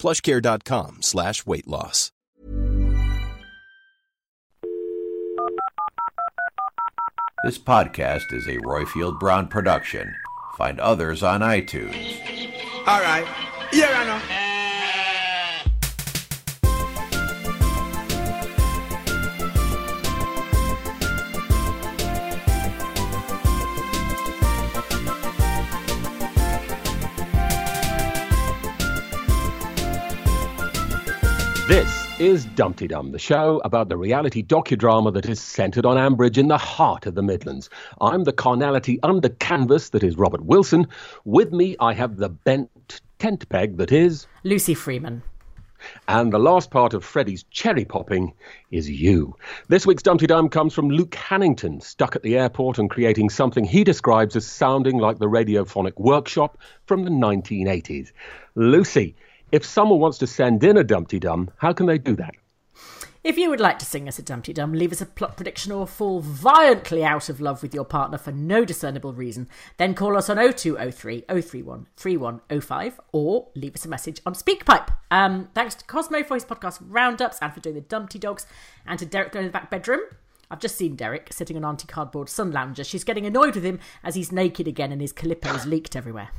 plushcare.com slash weight loss. This podcast is a Roifield Brown production. Find others on iTunes. All right. Yeah, I know. This is Dumpty Dum, the show about the reality docudrama that is centred on Ambridge in the heart of the Midlands. I'm the carnality under canvas that is Robert Wilson. With me, I have the bent tent peg that is. Lucy Freeman. And the last part of Freddie's cherry popping is you. This week's Dumpty Dum comes from Luke Hannington, stuck at the airport and creating something he describes as sounding like the radiophonic workshop from the 1980s. Lucy, if someone wants to send in a Dumpty Dum, how can they do that? If you would like to sing us a Dumpty Dum, leave us a plot prediction, or fall violently out of love with your partner for no discernible reason, then call us on 0203 031 3105 or leave us a message on SpeakPipe. Um, thanks to Cosmo for his podcast roundups and for doing the Dumpty Dogs, and to Derek down in the back bedroom. I've just seen Derek sitting on Auntie Cardboard Sun Lounger. She's getting annoyed with him as he's naked again and his calippo is leaked everywhere.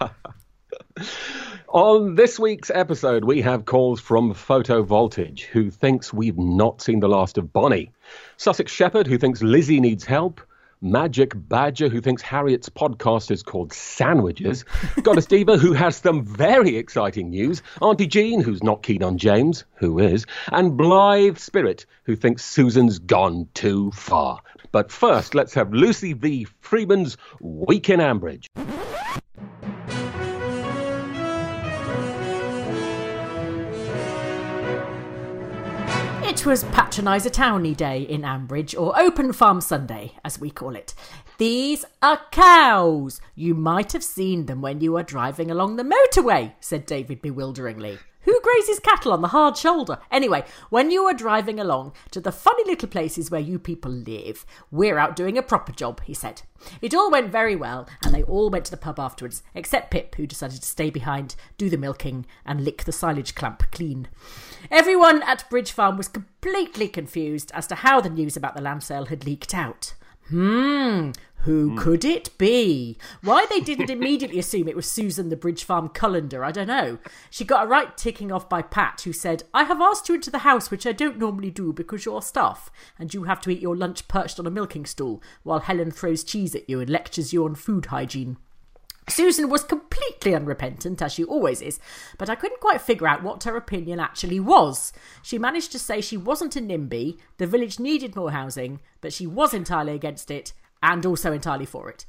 On this week's episode, we have calls from Photovoltage, who thinks we've not seen the last of Bonnie, Sussex Shepherd, who thinks Lizzie needs help, Magic Badger, who thinks Harriet's podcast is called Sandwiches, Goddess Diva, who has some very exciting news, Auntie Jean, who's not keen on James, who is, and Blythe Spirit, who thinks Susan's gone too far. But first, let's have Lucy V. Freeman's Week in Ambridge. Was Patronise a Towny Day in Ambridge, or Open Farm Sunday, as we call it. These are cows. You might have seen them when you were driving along the motorway, said David bewilderingly. Who grazes cattle on the hard shoulder? Anyway, when you are driving along to the funny little places where you people live, we're out doing a proper job, he said. It all went very well, and they all went to the pub afterwards, except Pip, who decided to stay behind, do the milking, and lick the silage clamp clean. Everyone at Bridge Farm was completely confused as to how the news about the land sale had leaked out. Hmm, who Hmm. could it be? Why they didn't immediately assume it was Susan the Bridge Farm Cullender, I don't know. She got a right ticking off by Pat, who said, I have asked you into the house, which I don't normally do because you're staff, and you have to eat your lunch perched on a milking stool, while Helen throws cheese at you and lectures you on food hygiene. Susan was completely unrepentant, as she always is, but I couldn't quite figure out what her opinion actually was. She managed to say she wasn't a NIMBY, the village needed more housing, but she was entirely against it, and also entirely for it.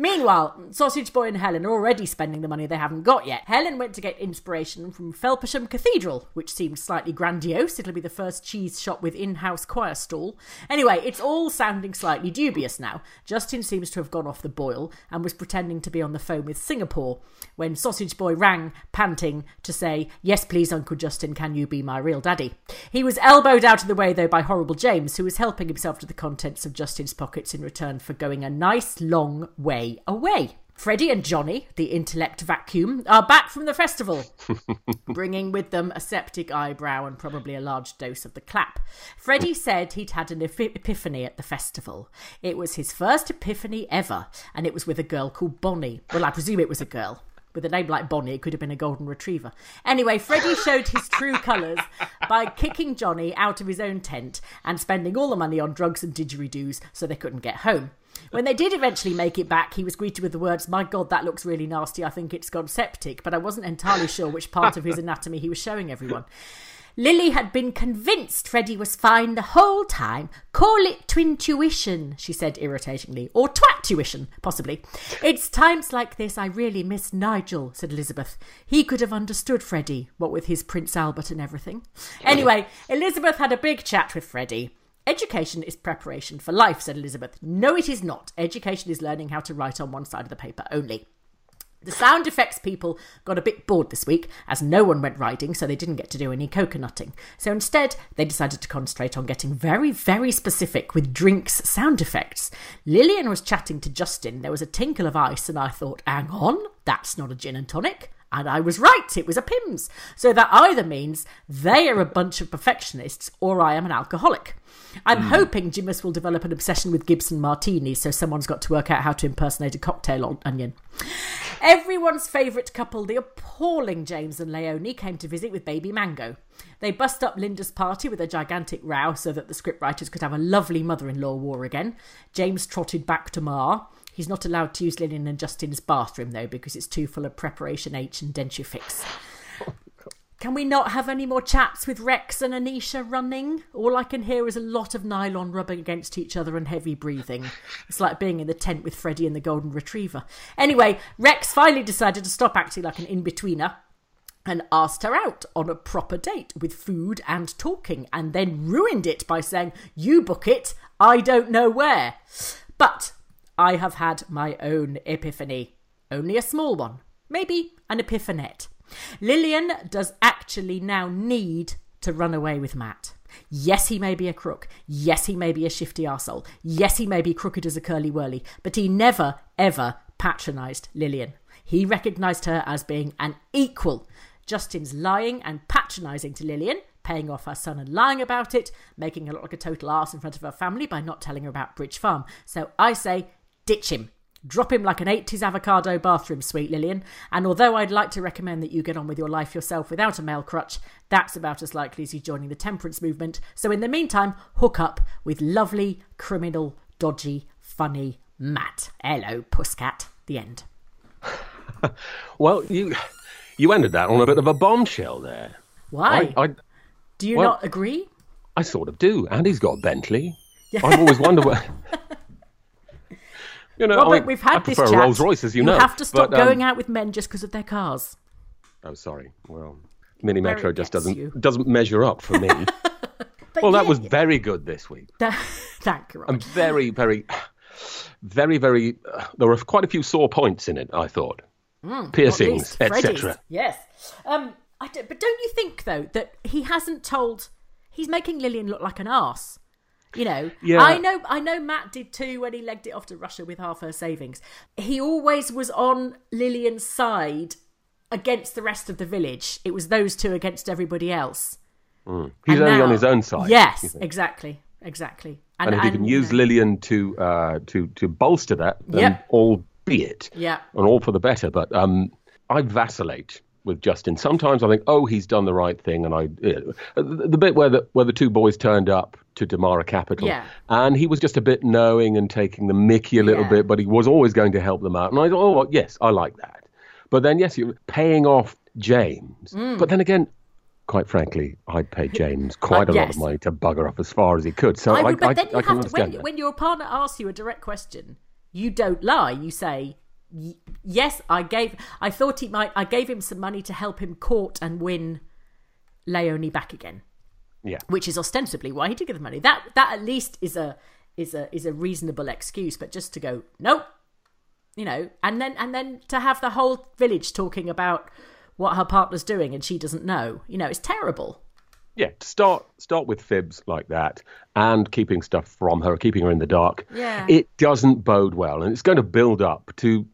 Meanwhile, Sausage Boy and Helen are already spending the money they haven't got yet. Helen went to get inspiration from Felpersham Cathedral, which seemed slightly grandiose. It'll be the first cheese shop with in house choir stall. Anyway, it's all sounding slightly dubious now. Justin seems to have gone off the boil and was pretending to be on the phone with Singapore when Sausage Boy rang, panting, to say, Yes, please, Uncle Justin, can you be my real daddy? He was elbowed out of the way, though, by Horrible James, who was helping himself to the contents of Justin's pockets in return for going a nice long way away. Freddie and Johnny, the intellect vacuum, are back from the festival, bringing with them a septic eyebrow and probably a large dose of the clap. Freddie said he'd had an epiphany at the festival. It was his first epiphany ever, and it was with a girl called Bonnie. Well, I presume it was a girl. With a name like Bonnie, it could have been a golden retriever. Anyway, Freddie showed his true colours by kicking Johnny out of his own tent and spending all the money on drugs and didgeridoos so they couldn't get home. When they did eventually make it back, he was greeted with the words, My God, that looks really nasty. I think it's gone septic. But I wasn't entirely sure which part of his anatomy he was showing everyone. Lily had been convinced Freddie was fine the whole time. Call it twin tuition, she said irritatingly. Or twat-tuition, possibly. It's times like this I really miss Nigel, said Elizabeth. He could have understood Freddie, what with his Prince Albert and everything. Anyway, Elizabeth had a big chat with Freddie. Education is preparation for life, said Elizabeth. No, it is not. Education is learning how to write on one side of the paper only. The sound effects people got a bit bored this week as no one went riding, so they didn't get to do any coconutting. So instead, they decided to concentrate on getting very, very specific with drinks sound effects. Lillian was chatting to Justin. There was a tinkle of ice, and I thought, hang on, that's not a gin and tonic. And I was right, it was a Pimm's. So that either means they are a bunch of perfectionists or I am an alcoholic. I'm mm. hoping Jimus will develop an obsession with Gibson martinis, so someone's got to work out how to impersonate a cocktail onion. Everyone's favourite couple, the appalling James and Leonie, came to visit with baby Mungo. They bust up Lynda's party with a gigantic row so that the scriptwriters could have a lovely mother in law war again. James trotted back to Mar. He's not allowed to use Lillian and Justin's bathroom, though, because it's too full of preparation H and denture fix. Can we not have any more chats with Rex and Anisha running? All I can hear is a lot of nylon rubbing against each other and heavy breathing. It's like being in the tent with Freddie and the Golden Retriever. Anyway, Rex finally decided to stop acting like an in betweener and asked her out on a proper date with food and talking, and then ruined it by saying, You book it, I don't know where. But I have had my own epiphany. Only a small one. Maybe an epiphanet. Lillian does actually now need to run away with Matt. Yes, he may be a crook. Yes, he may be a shifty arsehole. Yes, he may be crooked as a curly whirly. But he never, ever patronised Lillian. He recognised her as being an equal. Justin's lying and patronising to Lillian, paying off her son and lying about it, making her look like a total arse in front of her family by not telling her about Bridge Farm. So I say, ditch him. Drop him like an 80s avocado bathroom suite, Lillian. And although I'd like to recommend that you get on with your life yourself without a male crutch, that's about as likely as you joining the temperance movement. So in the meantime, hook up with lovely, criminal, dodgy, funny Matt. Hello, Pusscat. The end. well, you you ended that on a bit of a bombshell there. Why? I, I, do you well, not agree? I sort of do. And he's got a Bentley. Yeah. I've always wondered where. You know, Robert, I, we've had I this chat. Rolls Royce, as you, you know. You have to stop but, um, going out with men just because of their cars. Oh, sorry. Well, Mini Metro just doesn't you. doesn't measure up for me. well, yeah. that was very good this week. Thank you. Robert. And very, very, very, very. Uh, there were quite a few sore points in it. I thought mm, piercings, etc. Yes. Um, do, but don't you think though that he hasn't told? He's making Lillian look like an ass. You know, yeah. I know, I know. Matt did too when he legged it off to Russia with half her savings. He always was on Lillian's side against the rest of the village. It was those two against everybody else. Mm. He's and only now, on his own side. Yes, exactly, exactly. And, and if and, he can use Lillian to uh, to to bolster that, then yep. all be it. Yeah, and all for the better. But um, I vacillate with Justin. Sometimes I think, oh, he's done the right thing, and I uh, the, the, bit where the where the two boys turned up to Damara Capital, yeah. and he was just a bit knowing and taking the Mickey a little yeah. bit, but he was always going to help them out. And I thought, oh, well, yes, I like that. But then, yes, you're paying off James. Mm. But then again, quite frankly, I'd pay James quite uh, a yes. lot of money to bugger off as far as he could. So I, would, but I, then you I, have to, when, when your partner asks you a direct question, you don't lie. You say, yes, I gave. I thought he might. I gave him some money to help him court and win Leonie back again. Yeah, which is ostensibly why he did give the money. That that at least is a is a is a reasonable excuse. But just to go nope, you know, and then and then to have the whole village talking about what her partner's doing and she doesn't know, you know, it's terrible. Yeah, start start with fibs like that and keeping stuff from her, keeping her in the dark. Yeah. It doesn't bode well, and it's going to build up to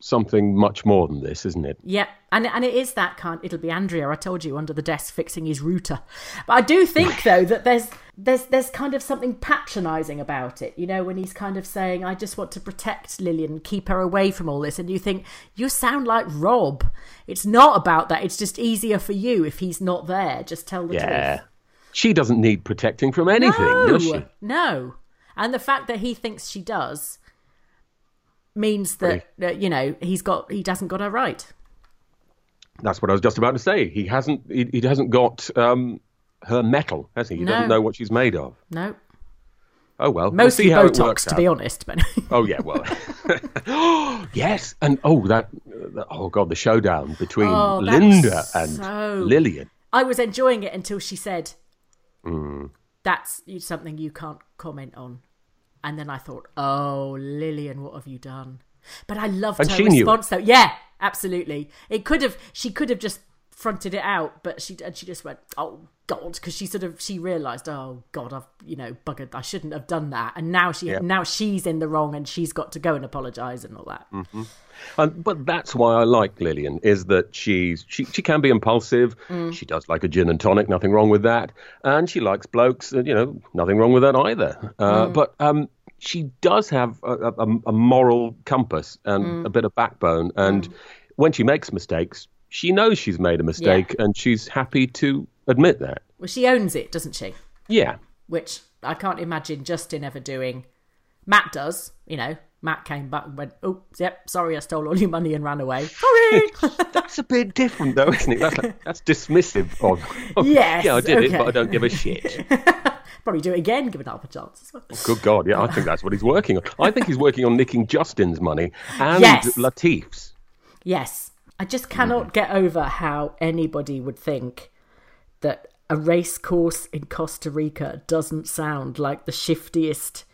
something much more than this, isn't it? Yeah, and and it is that kind. It'll be Andrea. I told you under the desk fixing his router. But I do think though that there's there's there's kind of something patronising about it. You know, when he's kind of saying, "I just want to protect Lillian, keep her away from all this," and you think you sound like Rob. It's not about that. It's just easier for you if he's not there. Just tell the Yeah. truth. She doesn't need protecting from anything, no, does she? no. And the fact that he thinks she does means that uh, you know he's got he doesn't got her right. That's what I was just about to say. He hasn't. He, he hasn't got um, her metal, has he? He No. doesn't know what she's made of. No, Oh well. we'll mostly see Botox, to out. be honest. But Oh yeah, well, yes, and oh that, oh god, the showdown between Oh, Lynda and so- Lillian. I was enjoying it until she said, Mm. "That's something you can't comment on," and then I thought, "Oh, Lillian, what have you done?" But I loved And her response, though. Yeah, absolutely. It could have. She could have just fronted it out, but she and she just went, "Oh God," because she sort of she realised, "Oh God, I've you know buggered. I shouldn't have done that." And now she Yeah. now she's in the wrong, and she's got to go and apologise and all that. And, but that's why I like Lillian is that she's she, she can be impulsive. Mm. She does like a gin and tonic, nothing wrong with that. And she likes blokes, and you know, nothing wrong with that either. Uh, Mm. But um, she does have a, a, a moral compass and Mm. a bit of backbone. And when she makes mistakes, she knows she's made a mistake, and she's happy to admit that. Well, she owns it, doesn't she? Yeah, which I can't imagine Justin ever doing. Matt does, you know. Matt came back and went, "Oh, yep, sorry, I stole all your money and ran away." Sorry. that's a bit different, though, isn't it? That's like, that's dismissive of. of Yes, yeah, I did it, but I don't give a shit. Probably do it again, give it half a chance. as well. Oh, good God, yeah, I think that's what he's working on. I think he's working on nicking Justin's money and Yes. Latif's. Yes, I just cannot hmm. get over how anybody would think that a race course in Costa Rica doesn't sound like the shiftiest.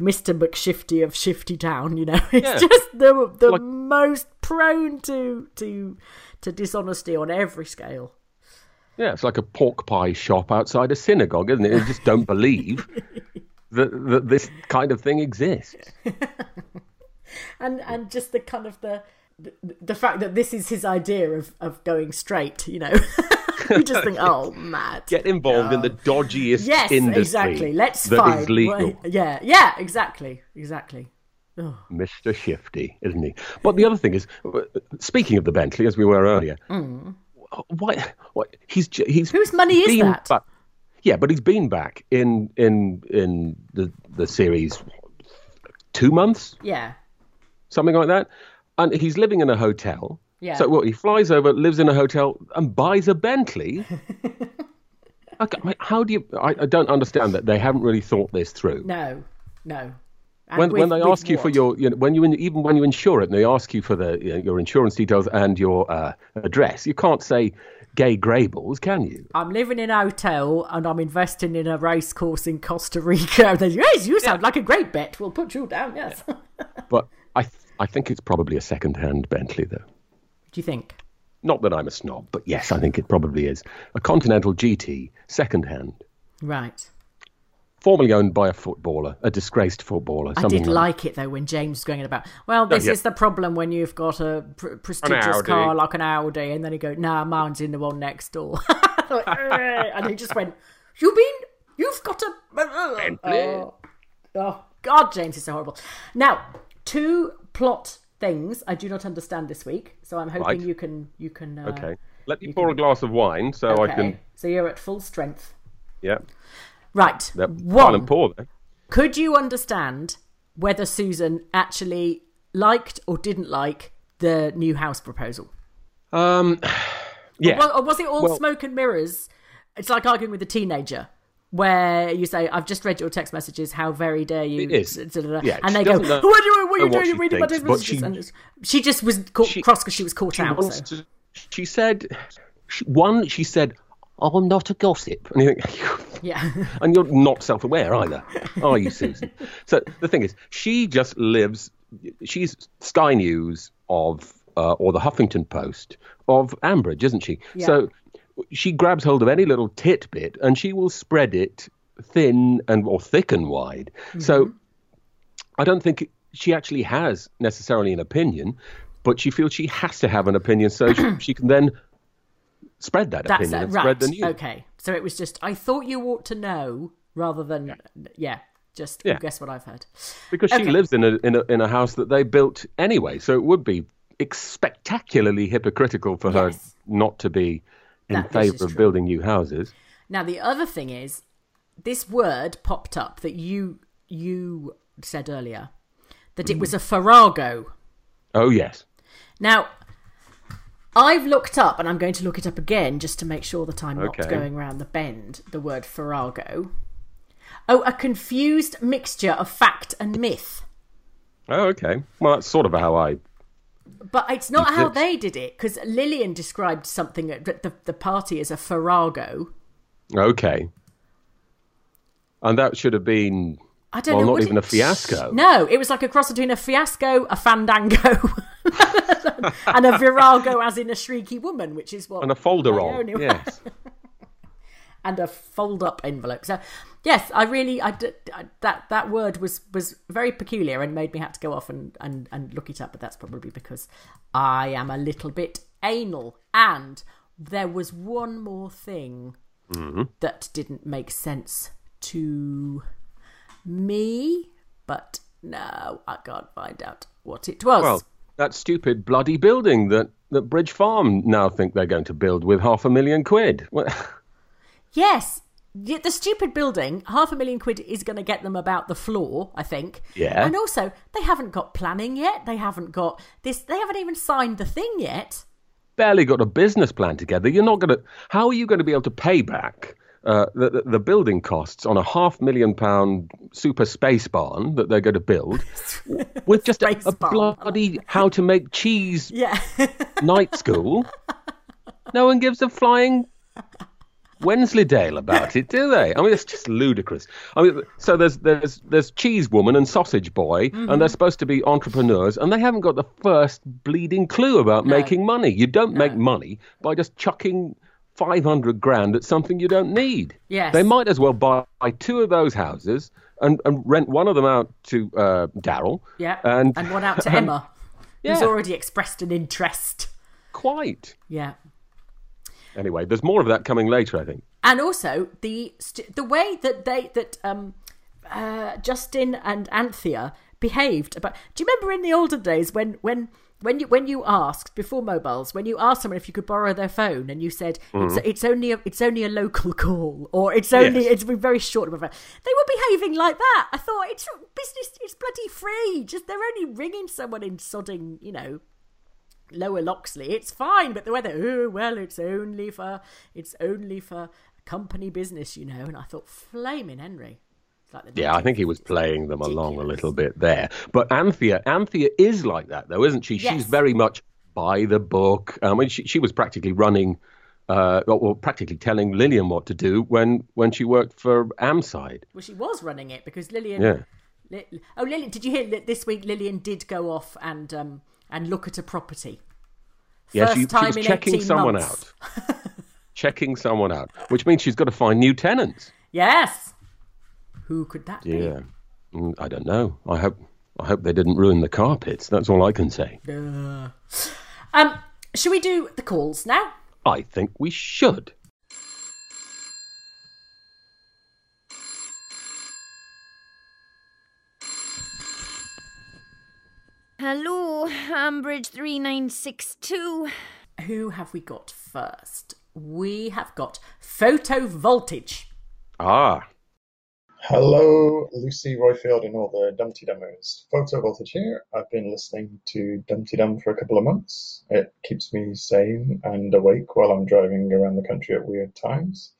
Mr. McShifty of Shifty Town, you know, it's Yeah. just the the Like- most prone to to to dishonesty on every scale. Yeah, it's like a pork pie shop outside a synagogue, isn't it? You just don't believe that, that this kind of thing exists. and and just the kind of the the, fact that this is his idea of of going straight you know you just think oh mad Get involved in the oh. dodgiest yes industry exactly let's that find is legal. yeah yeah exactly exactly oh. Mr. Shifty, isn't he? But the other thing is, speaking of the Bentley, as we were earlier, mm. Why, why he's he's. Whose money is that? back- yeah, but he's been back in in in the the series two months, yeah something like that, and he's living in a hotel. Yeah. So well, he flies over, lives in a hotel, and buys a Bentley. Okay, how do you? I, I don't understand that they haven't really thought this through. no no When, when they ask you for your, you know, when you in, even when you insure it, and they ask you for the you know, your insurance details and your uh, address, you can't say gay Greyballs, can you? I'm living in a hotel and I'm investing in a race course in Costa Rica. And they say, yes, you sound like a great bet. We'll put you down. Yes. But I, th- I think it's probably a second-hand Bentley, though. Do you think? Not that I'm a snob, but yes, I think it probably is a Continental GT, second-hand, Right. Formerly owned by a footballer, a disgraced footballer. I Something did like it though when James was going on about. Well, this yeah. is the problem when you've got a pr- prestigious car like an Audi, and then he go, "Nah, mine's in the one next door," uh, and he just went, "You mean you've got a uh, uh, Bentley. Oh, oh God, James is so horrible. Now, two plot things I do not understand this week, so I'm hoping Right. you can you can. Uh, Okay, let me pour a glass of wine so I can. So you're at full strength, Yeah, right? that One. and pour there. Could you understand whether Susan actually liked or didn't like the new house proposal? Um, yeah. Or, or was it all Well- smoke and mirrors? It's like arguing with a teenager. Where you say, "I've just read your text messages. How very dare you?" It is. da, da, da. Yeah, and they go, know- "What are you, what are you doing? she You're reading my text messages?" she- And she just was caught, she- cross because she was caught she out. wants So. to- she said, she, one, she said, I'm not a gossip. And you think, Yeah, and you're not self-aware either, are you, Susan? so the thing is, she just lives. She's Sky News of, uh, or the Huffington Post of Ambridge, isn't she? So she grabs hold of any little titbit and she will spread it thin and or thick and wide. So I don't think she actually has necessarily an opinion, but she feels she has to have an opinion so she, she can then spread that That's opinion it, right. spread the news. Okay, so it was just I thought you ought to know rather than yeah. just Yeah. guess what I've heard. Because she Okay. lives in a, in a in a house that they built anyway, so it would be spectacularly hypocritical for her Yes. not to be in That- favour of true. building new houses. Now the other thing is, this word popped up that you you said earlier that Mm. it was a farrago. Oh yes, Now, I've looked up, and I'm going to look it up again just to make sure that I'm not going around the bend. The word farrago. Oh, a confused mixture of fact and myth. oh okay. Well, that's sort of how I. But it's not how they did it, because Lillian described something at the, the party as a farrago. Okay. And that should have been I don't well, know. not even it- a fiasco. No, it was like a cross between a fiasco, a fandango, and a virago, as in a shrieky woman, which is what And a folderol. Naomi was. Yes. and a fold-up envelope. So, yes, I really, I, I- that that word was was very peculiar and made me have to go off and, and and look it up. But that's probably because I am a little bit anal. And there was one more thing mm-hmm. that didn't make sense to me, but no, I can't find out what it was. Well, that stupid bloody building that, that Bridge Farm now think they're going to build with half a million quid. Yes. The stupid building, half a million quid is going to get them about the floor, I think. Yeah. And also, they haven't got planning yet. They haven't got this. They haven't even signed the thing yet. barely got a business plan together. You're not going to. How are you going to be able to pay back uh, the, the building costs on a half million pound super space barn that they're going to build with just a, a bloody how to make cheese Yeah. night school? No one gives a flying Wensleydale about it, do they? I mean, it's just ludicrous. I mean, so there's there's there's cheese woman and sausage boy, and they're supposed to be entrepreneurs, and they haven't got the first bleeding clue about making money. You don't make money by just chucking five hundred grand at something you don't need. Yes. they might as well buy two of those houses and, and rent one of them out to uh, Daryl. yeah. and one out to Emma, who's already expressed an interest. quite. Yeah. Anyway, there's more of that coming later, I think. and also the st- the way that they that um uh, Justin and Anthea behaved about. Do you remember in the olden days when when when you when you asked before mobiles when you asked someone if you could borrow their phone and you said it's, mm-hmm. it's only a, it's only a local call or it's only Yes. it's very short of. They were behaving like that. I thought it's business. It's bloody free. Just they're only ringing someone in sodding you know Lower Loxley, it's fine, but the weather. oh well, it's only for it's only for company business, you know. And I thought, flaming Henry. Like the Yeah, I think he was playing them along a little bit there. But Anthea, Anthea is like that, though, isn't she? Yes. She's very much by the book. I mean, she, she was practically running, uh, well, well, practically telling Lillian what to do when, when she worked for Amside. Well, she was running it because Lillian. Yeah. Li- oh, Lillian, did you hear that this week Lillian did go off and um and look at a property? Yeah, First she, she time was in checking someone months. out. checking someone out, which means she's got to find new tenants. Yes. Who could that Yeah. Mm, I don't know. I hope I hope they didn't ruin the carpets. That's all I can say. be? Uh. Um, should we do the calls now? I think we should. Hello, Ambridge 3962. Who have we got first? We have got photo voltage. Ah, Hello, Lucy Roifield and all the Dumpty Dummers. Photo Voltage here. I've been listening to Dumpty Dum for a couple of months. It keeps me sane and awake while I'm driving around the country at weird times.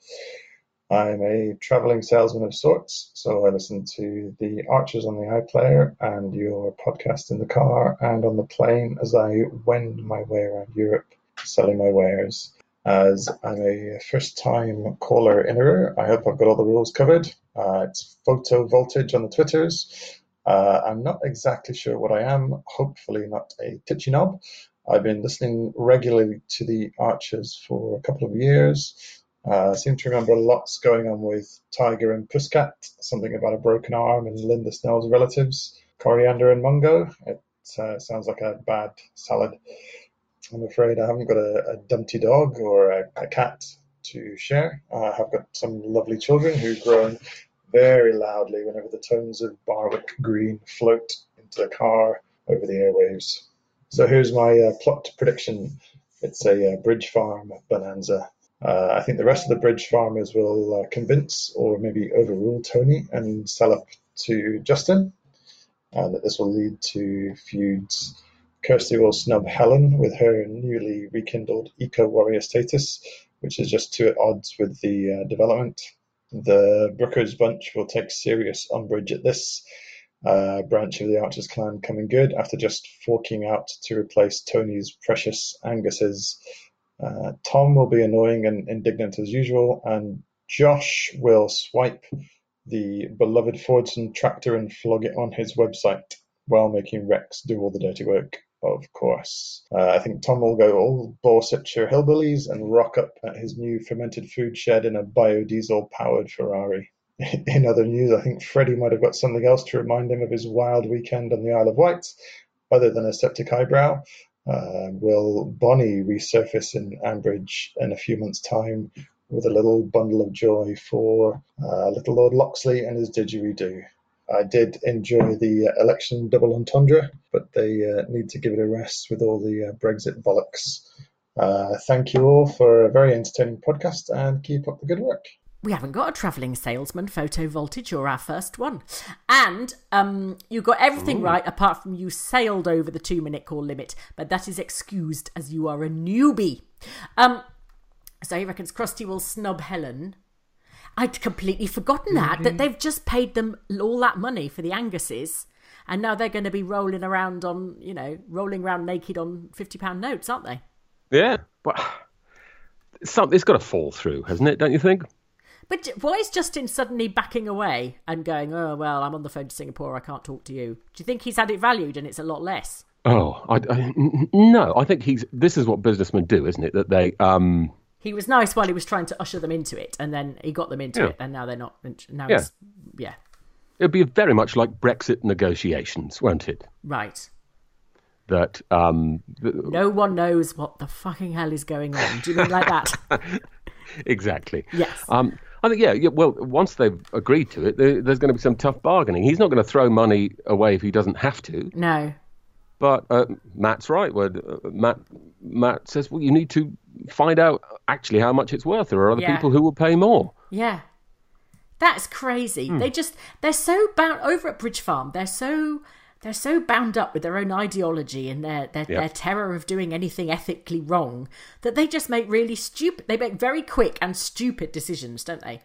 I'm a traveling salesman of sorts, so I listen to the Archers on the iPlayer and your podcast in the car and on the plane as I wend my way around Europe selling my wares. As I'm a first time caller innerer, I hope I've got all the rules covered. Uh, it's photo voltage on the Twitters. Uh, I'm not exactly sure what I am, hopefully, not a titchy knob. I've been listening regularly to the Archers for a couple of years. Uh, I seem to remember lots going on with Tiger and Pussycat, something about a broken arm and Lynda Snell's relatives, Coriander and Mungo. It uh, sounds like a bad salad. I'm afraid I haven't got a, a Dumpty dog or a, a cat to share. I have got some lovely children who groan very loudly whenever the tones of Barwick Green float into the car over the airwaves. So here's my uh, plot prediction. It's a uh, bridge farm bonanza. Uh, I think the rest of the bridge farmers will uh, convince or maybe overrule Tony and sell up to Justin, and that this will lead to feuds. Kirsty will snub Helen with her newly rekindled eco warrior status, which is just too at odds with the uh, development. The Brooker's bunch will take serious umbrage at this uh, branch of the Archers clan coming good after just forking out to replace Tony's precious Angus's. Uh, Tom will be annoying and indignant as usual, and Josh will swipe the beloved Fordson tractor and flog it on his website while making Rex do all the dirty work, of course. Uh, I think Tom will go all Borsetshire hillbillies and rock up at his new fermented food shed in a biodiesel powered Ferrari. In other news, I think Freddie might have got something else to remind him of his wild weekend on the Isle of Wight, other than a septic eyebrow. Uh, will Bonnie resurface in Ambridge in a few months' time with a little bundle of joy for uh, little Lord Loxley and his didgeridoo? I did enjoy the uh, election double entendre, but they uh, need to give it a rest with all the uh, Brexit bollocks. Uh, thank you all for a very entertaining podcast and keep up the good work. We haven't got a travelling salesman photo voltage or our first one. And um, you got everything right apart from you sailed over the two minute call limit, but that is excused as you are a newbie. Um, so he reckons Kirsty will snub Helen. I'd completely forgotten that, that they've just paid them all that money for the Anguses. And now they're going to be rolling around on, you know, rolling around naked on £50 notes, aren't they? Yeah, but some, it's got to fall through, hasn't it? Don't you think? But why is Justin suddenly backing away and going, oh, well, I'm on the phone to Singapore, I can't talk to you? Do you think he's had it valued and it's a lot less? Oh, I, I- no. I think he's. This is what businessmen do, isn't it? That they. um He was nice while he was trying to usher them into it, and then he got them into Yeah. it, and now they're not. Now Yeah. it's, yeah, It'd be very much like Brexit negotiations, won't it? right. That um, th- No one knows what the fucking hell is going on. Do you mean like that? exactly. Yes. Um, I think yeah, yeah. Well, once they've agreed to it, there, there's going to be some tough bargaining. He's not going to throw money away if he doesn't have to. no. But uh, Matt's right. Where uh, Matt Matt says, well, you need to find out actually how much it's worth. There are other Yeah. people who will pay more. Yeah. That's crazy. They just they're so bound over at Bridge Farm. They're so they're so bound up with their own ideology and their their, Yeah. their terror of doing anything ethically wrong that they just make really stupid. They make very quick and stupid decisions, don't they?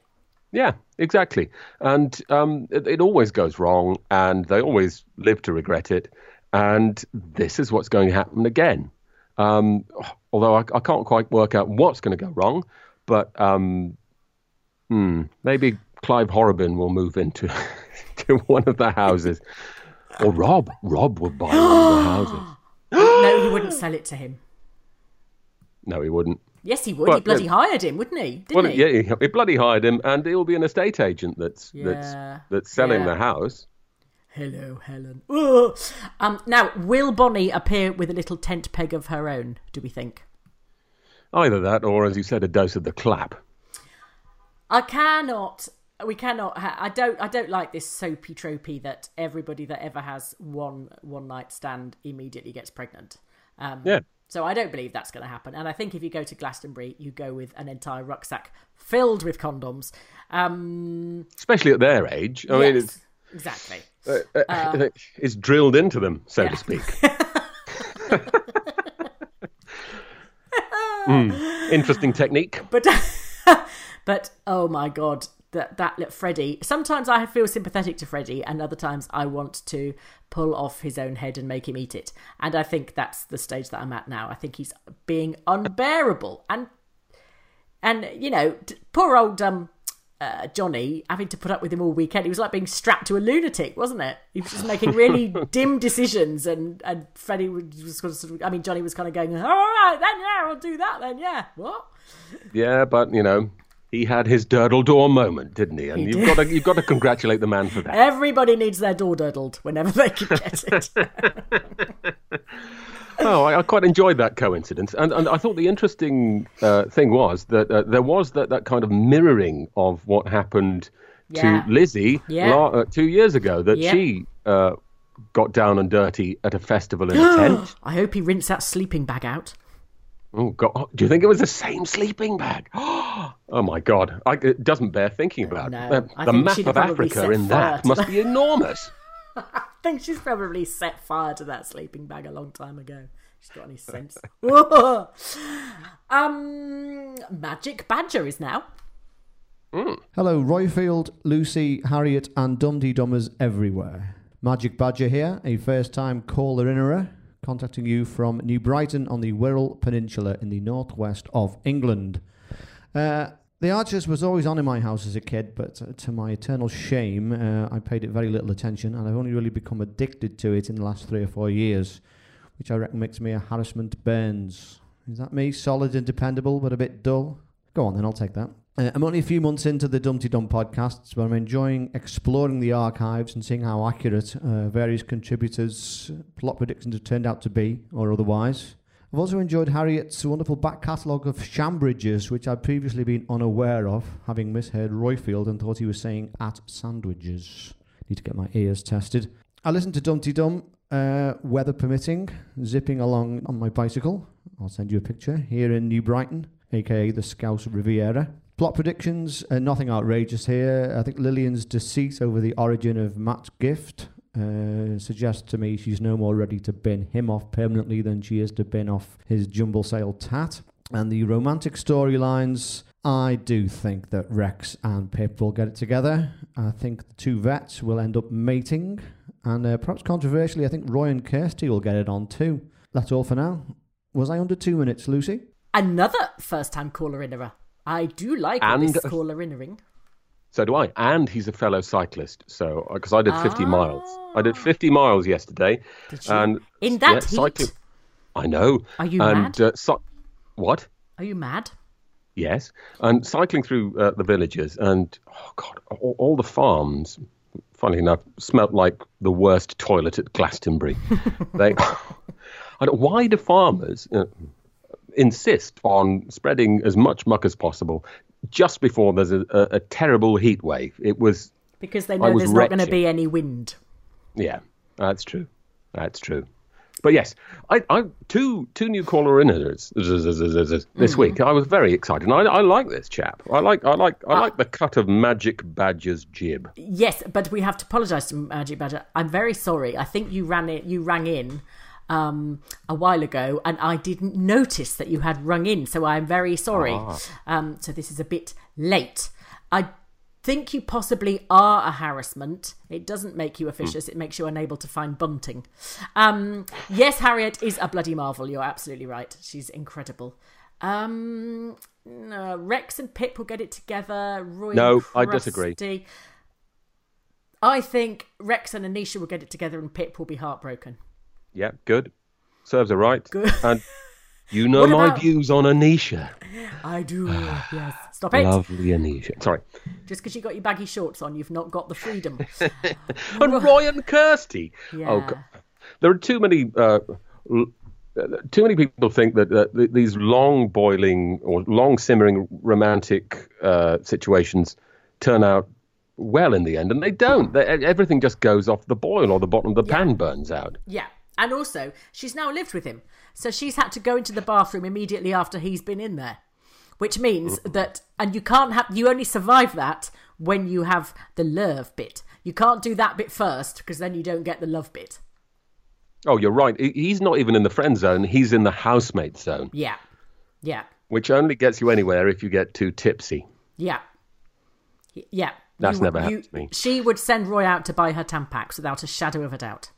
Yeah, exactly. And um, it, it always goes wrong, and they always live to regret it. And this is what's going to happen again. Um, although I, I can't quite work out what's going to go wrong, but um, hmm, maybe Clive Horrobin will move into to one of the houses, or Rob. Rob will buy one of the houses. no, he wouldn't sell it to him. No, he wouldn't. Yes, he would. Well, he bloody yeah. hired him, wouldn't he? Didn't Well, he? yeah, he, he bloody hired him, and he'll be an estate agent that's Yeah, that's that's selling yeah. the house. Hello, Helen. Ugh. Um, now, will Bonnie appear with a little tent peg of her own? Do we think? Either that, or as you said, a dose of the clap. I cannot. We cannot. Ha- I don't. I don't like this soapy tropey that everybody that ever has one one night stand immediately gets pregnant. Um, Yeah. So I don't believe that's going to happen. And I think if you go to Glastonbury, you go with an entire rucksack filled with condoms. Um, especially at their age. I mean, yes, it's exactly. uh, it's drilled into them, so yeah. to speak. Mm, Interesting technique. But but oh my god, that that little Freddie. Sometimes I feel sympathetic to Freddy, and other times I want to pull off his own head and make him eat it. And I think that's the stage that I'm at now. I think he's being unbearable, and and you know, poor old um. Uh, Johnny having to put up with him all weekend. He was like being strapped to a lunatic, wasn't it? He was just making really dim decisions, and and Freddie was sort of, I mean, Johnny was kind of going, "All right, then yeah, I'll do that, then yeah." What? Yeah, but you know, he had his Durdle Door moment, didn't he? And He you've did. got to you've got to congratulate the man for that. Everybody needs their door durdled whenever they can get it. Oh, I, I quite enjoyed that coincidence, and and I thought the interesting uh, thing was that uh, there was that that kind of mirroring of what happened Yeah. to Lizzie Yeah. la- uh, two years ago. That Yeah. she uh, got down and dirty at a festival in a tent. I hope he rinsed that sleeping bag out. Oh God! oh, Do you think it was the same sleeping bag? Oh my God! I, it doesn't bear thinking about. No, Uh, the map of Africa in that must be enormous. I think she's probably set fire to that sleeping bag a long time ago. She's got any sense. Um, Magic Badger is now. Hello, Roifield, Lucy, Harriet, and Dumpty Dummers everywhere. Magic Badger here, a first time caller innerer, contacting you from New Brighton on the Wirral Peninsula in the northwest of England. Uh, the Archers was always on in my house as a kid, but uh, to my eternal shame, uh, I paid it very little attention, and I've only really become addicted to it in the last three or four years, which I reckon makes me a Harrison Burns. Is that me? Solid and dependable, but a bit dull? Go on then, I'll take that. Uh, I'm only a few months into the Dumpty Dum podcasts, but I'm enjoying exploring the archives and seeing how accurate uh, various contributors' plot predictions have turned out to be, or otherwise. I've also enjoyed Harriet's wonderful back catalogue of Shambridges, which I'd previously been unaware of, having misheard Roifield and thought he was saying at sandwiches. Need to get my ears tested. I listened to Dumpty Dum, uh, weather permitting, zipping along on my bicycle. I'll send you a picture here in New Brighton, aka the Scouse Riviera. Plot predictions, uh, nothing outrageous here. I think Lillian's deceit over the origin of Matt's gift uh, suggests to me she's no more ready to bin him off permanently than she is to bin off his jumble sale tat. And the romantic storylines, I do think that Rex and Pip will get it together. I think the two vets will end up mating. And uh, perhaps controversially, I think Roy and Kirsty will get it on too. That's all for now. Was I under two minutes, Lucy? Another first time caller innerer. I do like And- this caller innering. So do I. And he's a fellow cyclist. So, because I did 50 miles. I Ah. did 50 miles yesterday. And In that yeah, heat? cycling. I know. Are you and, mad? Uh, cy- what? Are you mad? Yes. And cycling through uh, the villages and, oh God, all, all the farms, funnily enough, smelt like the worst toilet at Glastonbury. they, why do farmers uh, insist on spreading as much muck as possible just before there's a, a, a terrible heat wave? It was Because they know there's not going to be any wind. Yeah, that's true. That's true. But yes, I, I two two new caller inners this Mm-hmm. week. I was very excited. And I, I like this chap. I like I like. I like the cut of Magic Badger's jib. Yes, but we have to apologise to Magic Badger. I'm very sorry. I think you ran it. You rang in um, a while ago, and I didn't notice that you had rung in. So I'm very sorry. Um, so this is a bit late. I think you possibly are a Harrison. It doesn't make you officious. It makes you unable to find bunting. Um, yes, Harriet is a bloody marvel. You're absolutely right. She's incredible. Um, no, Rex and Pip will get it together. Roy No, I disagree. I think Rex and Anisha will get it together and Pip will be heartbroken. Yeah, good. Serves her right. Good. And you know my about- views on Anisha. I do. yes. Stop it. Lovely Anisha. Sorry. Just because you got your baggy shorts on, you've not got the freedom. And Roy and Kirsty. Yeah. Oh, God. there are too many. Uh, l- too many people think that uh, th- these long boiling or long simmering romantic uh, situations turn out well in the end, and they don't. They, everything just goes off the boil or the bottom of the pan burns out. Yeah. And also, she's now lived with him. So she's had to go into the bathroom immediately after he's been in there. Which means mm-hmm. that, and you can't have, you only survive that when you have the love bit. You can't do that bit first because then you don't get the love bit. Oh, you're right. He's not even in the friend zone. He's in the housemate zone, Yeah. Yeah. which only gets you anywhere if you get too tipsy. Yeah. Yeah. That's You- never you- happened to me. She would send Roy out to buy her Tampax without a shadow of a doubt.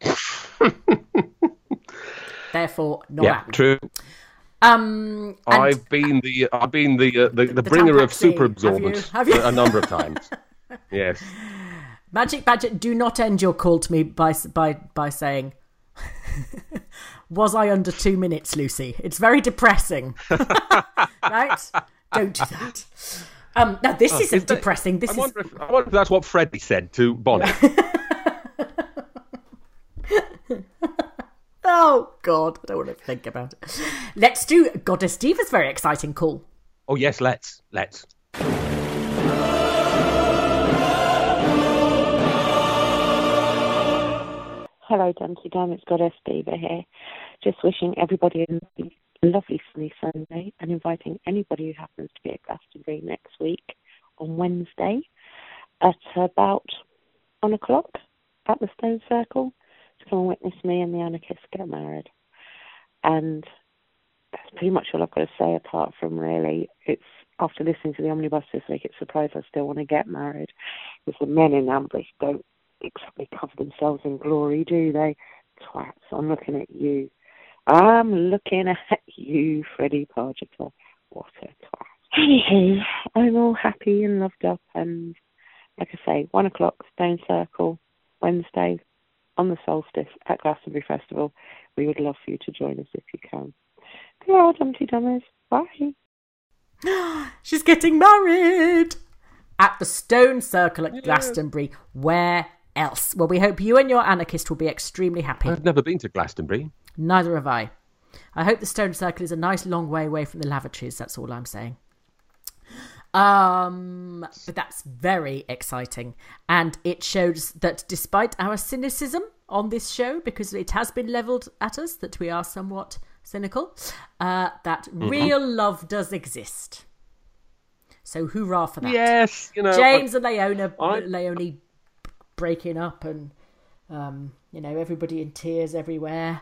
Therefore, not yeah, happening. true. Um, I've been the I've been the uh, the, the, The bringer of super scene. Have you? absorbent a number of times. yes. Magic Badger, do not end your call to me by by by saying, "Was I under two minutes, Lucy?" It's very depressing, right? Don't do that. Um, now this isn't Is depressing. This I is wonder, if, I wonder if that's what Freddie said to Bonnie. oh god, I don't want to think about it. Let's do Goddess Diva's very exciting call. oh yes, let's let's. Hello, Dumpty Dum. It's Goddess Diva here. Just wishing everybody a lovely sunny Sunday and inviting anybody who happens to be at Glastonbury next week on Wednesday at about one o'clock at the Stone Circle come and witness me and the anarchist get married. And that's pretty much all I've got to say apart from really it's after listening to the omnibus this week, it's surprised I still want to get married. Because the men in Ambridge don't exactly cover themselves in glory, do they? Twats, I'm looking at you. I'm looking at you, Freddie Pargeter. What a twat. Anywho, I'm all happy and loved up and like I say, one o'clock, Stone Circle, Wednesday, on the solstice at Glastonbury Festival. We would love for you to join us if you can. Goodbye, Dumpty Dummers. Bye. She's getting married at the Stone Circle at Glastonbury. Where else? Well, we hope you and your anarchist will be extremely happy. I've never been to Glastonbury. Neither have I. I hope the Stone Circle is a nice long way away from the lavatories. That's all I'm saying. Um, but that's very exciting, and it shows that despite our cynicism on this show, because it has been levelled at us that we are somewhat cynical, uh, that real love does exist. So hoorah for that! Yes, you know. James and Leonie, I- breaking up, and um, you know everybody in tears everywhere,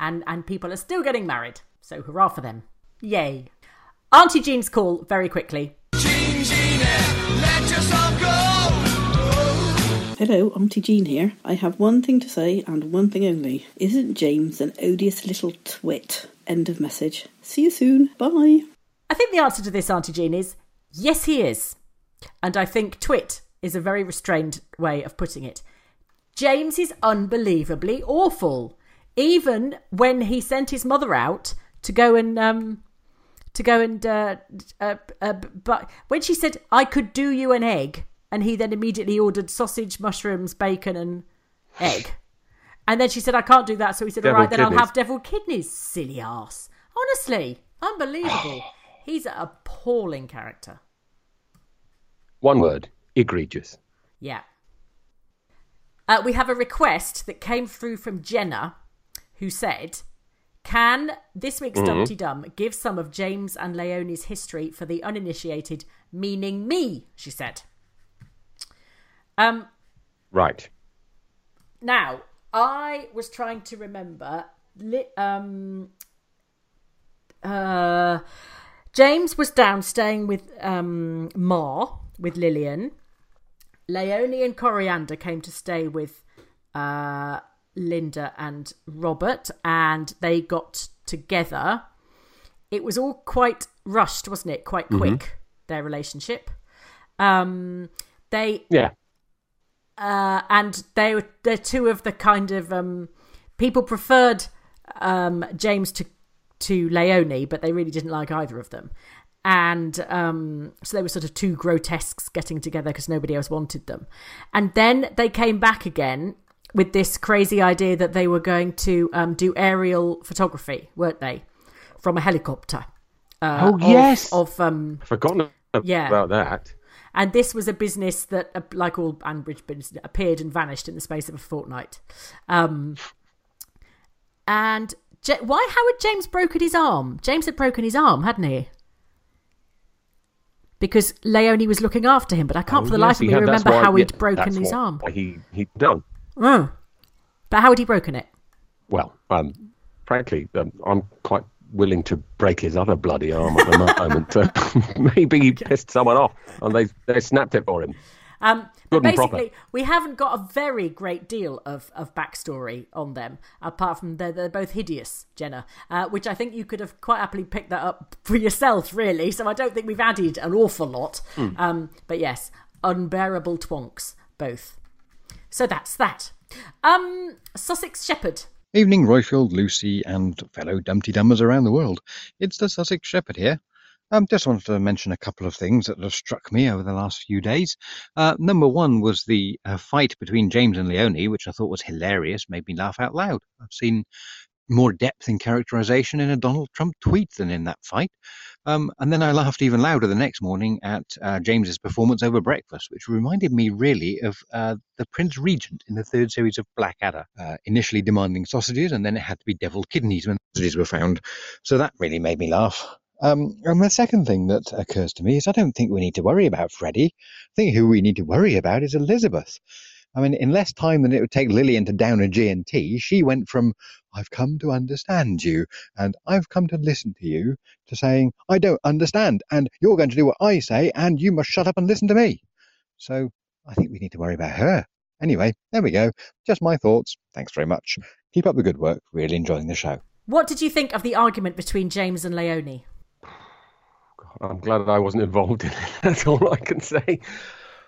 and and people are still getting married. So hurrah for them! Yay! Auntie Jean's call very quickly. Hello, Auntie Jean here. I have one thing to say and one thing only. Isn't James an odious little twit? End of message. See you soon. Bye. I think the answer to this, Auntie Jean, is yes, he is, and I think twit is a very restrained way of putting it. James is unbelievably awful. Even when he sent his mother out to go and um, to go and uh, uh, uh, but when she said I could do you an egg, and he then immediately ordered sausage, mushrooms, bacon, and egg, and then she said I can't do that, so he said all right, then I'll have deviled kidneys. Silly ass. Honestly, unbelievable. He's an appalling character. One word: egregious. Yeah. Uh, we have a request that came through from Jenna, who said, "Can this week's Dumpty Dum give some of James and Leonie's history for the uninitiated, meaning me?" She said. Um. Right. Now, I was trying to remember. Um. Uh. James was down staying with um Ma with Lilian. Leonie and Coriander came to stay with uh, Lynda and Robert, and they got together. It was all quite rushed, wasn't it? Quite quick, their relationship. Um, they Yeah. Uh, and they were they're two of the kind of um, people preferred um, James to to Leonie, but they really didn't like either of them. And um, so they were sort of two grotesques getting together because nobody else wanted them. And then they came back again with this crazy idea that they were going to um, do aerial photography, weren't they, from a helicopter? Uh, Oh, of- yes. of um, Forgotten Yeah. about that. And this was a business that, uh, like all Ambridge business, appeared and vanished in the space of a fortnight. Um, and J- why? How had James broken his arm? James had broken his arm, hadn't he? Because Leonie was looking after him, but I can't Oh, for the yes, life of me had- remember why- how he'd yeah, broken his what- arm. He he done. Oh. But how had he broken it? Well, um, frankly, um, I'm quite willing to break his other bloody arm at the moment. Uh, maybe he pissed someone off and they they snapped it for him. Um, but Good and proper. basically, we haven't got a very great deal of, of backstory on them, apart from they're, they're both hideous, Jenna, uh, which I think you could have quite happily picked that up for yourself, really. So I don't think we've added an awful lot. Hmm. Um, but yes, unbearable twonks, both. So that's that. Um, Sussex Shepherd. Evening, Roifield, Lucy, and fellow Dumpty Dummers around the world. It's the Sussex Shepherd here. Um, just wanted to mention a couple of things that have struck me over the last few days. Uh, number one was the uh, fight between James and Leonie, which I thought was hilarious, made me laugh out loud. I've seen more depth in characterization in a Donald Trump tweet than in that fight. Um, and then I laughed even louder the next morning at uh, James's performance over breakfast, which reminded me really of uh, the Prince Regent in the third series of Blackadder, uh, initially demanding sausages, and then it had to be deviled kidneys when sausages were found. So that really made me laugh. Um, and the second thing that occurs to me is I don't think we need to worry about Freddie. I think who we need to worry about is Elizabeth. I mean, in less time than it would take Lilian to down a G&T, she went from, I've come to understand you, and I've come to listen to you, to saying, I don't understand, and you're going to do what I say, and you must shut up and listen to me. So I think we need to worry about her. Anyway, there we go. Just my thoughts. Thanks very much. Keep up the good work. Really enjoying the show. What did you think of the argument between James and Leonie? I'm glad I wasn't involved in it. That's all I can say.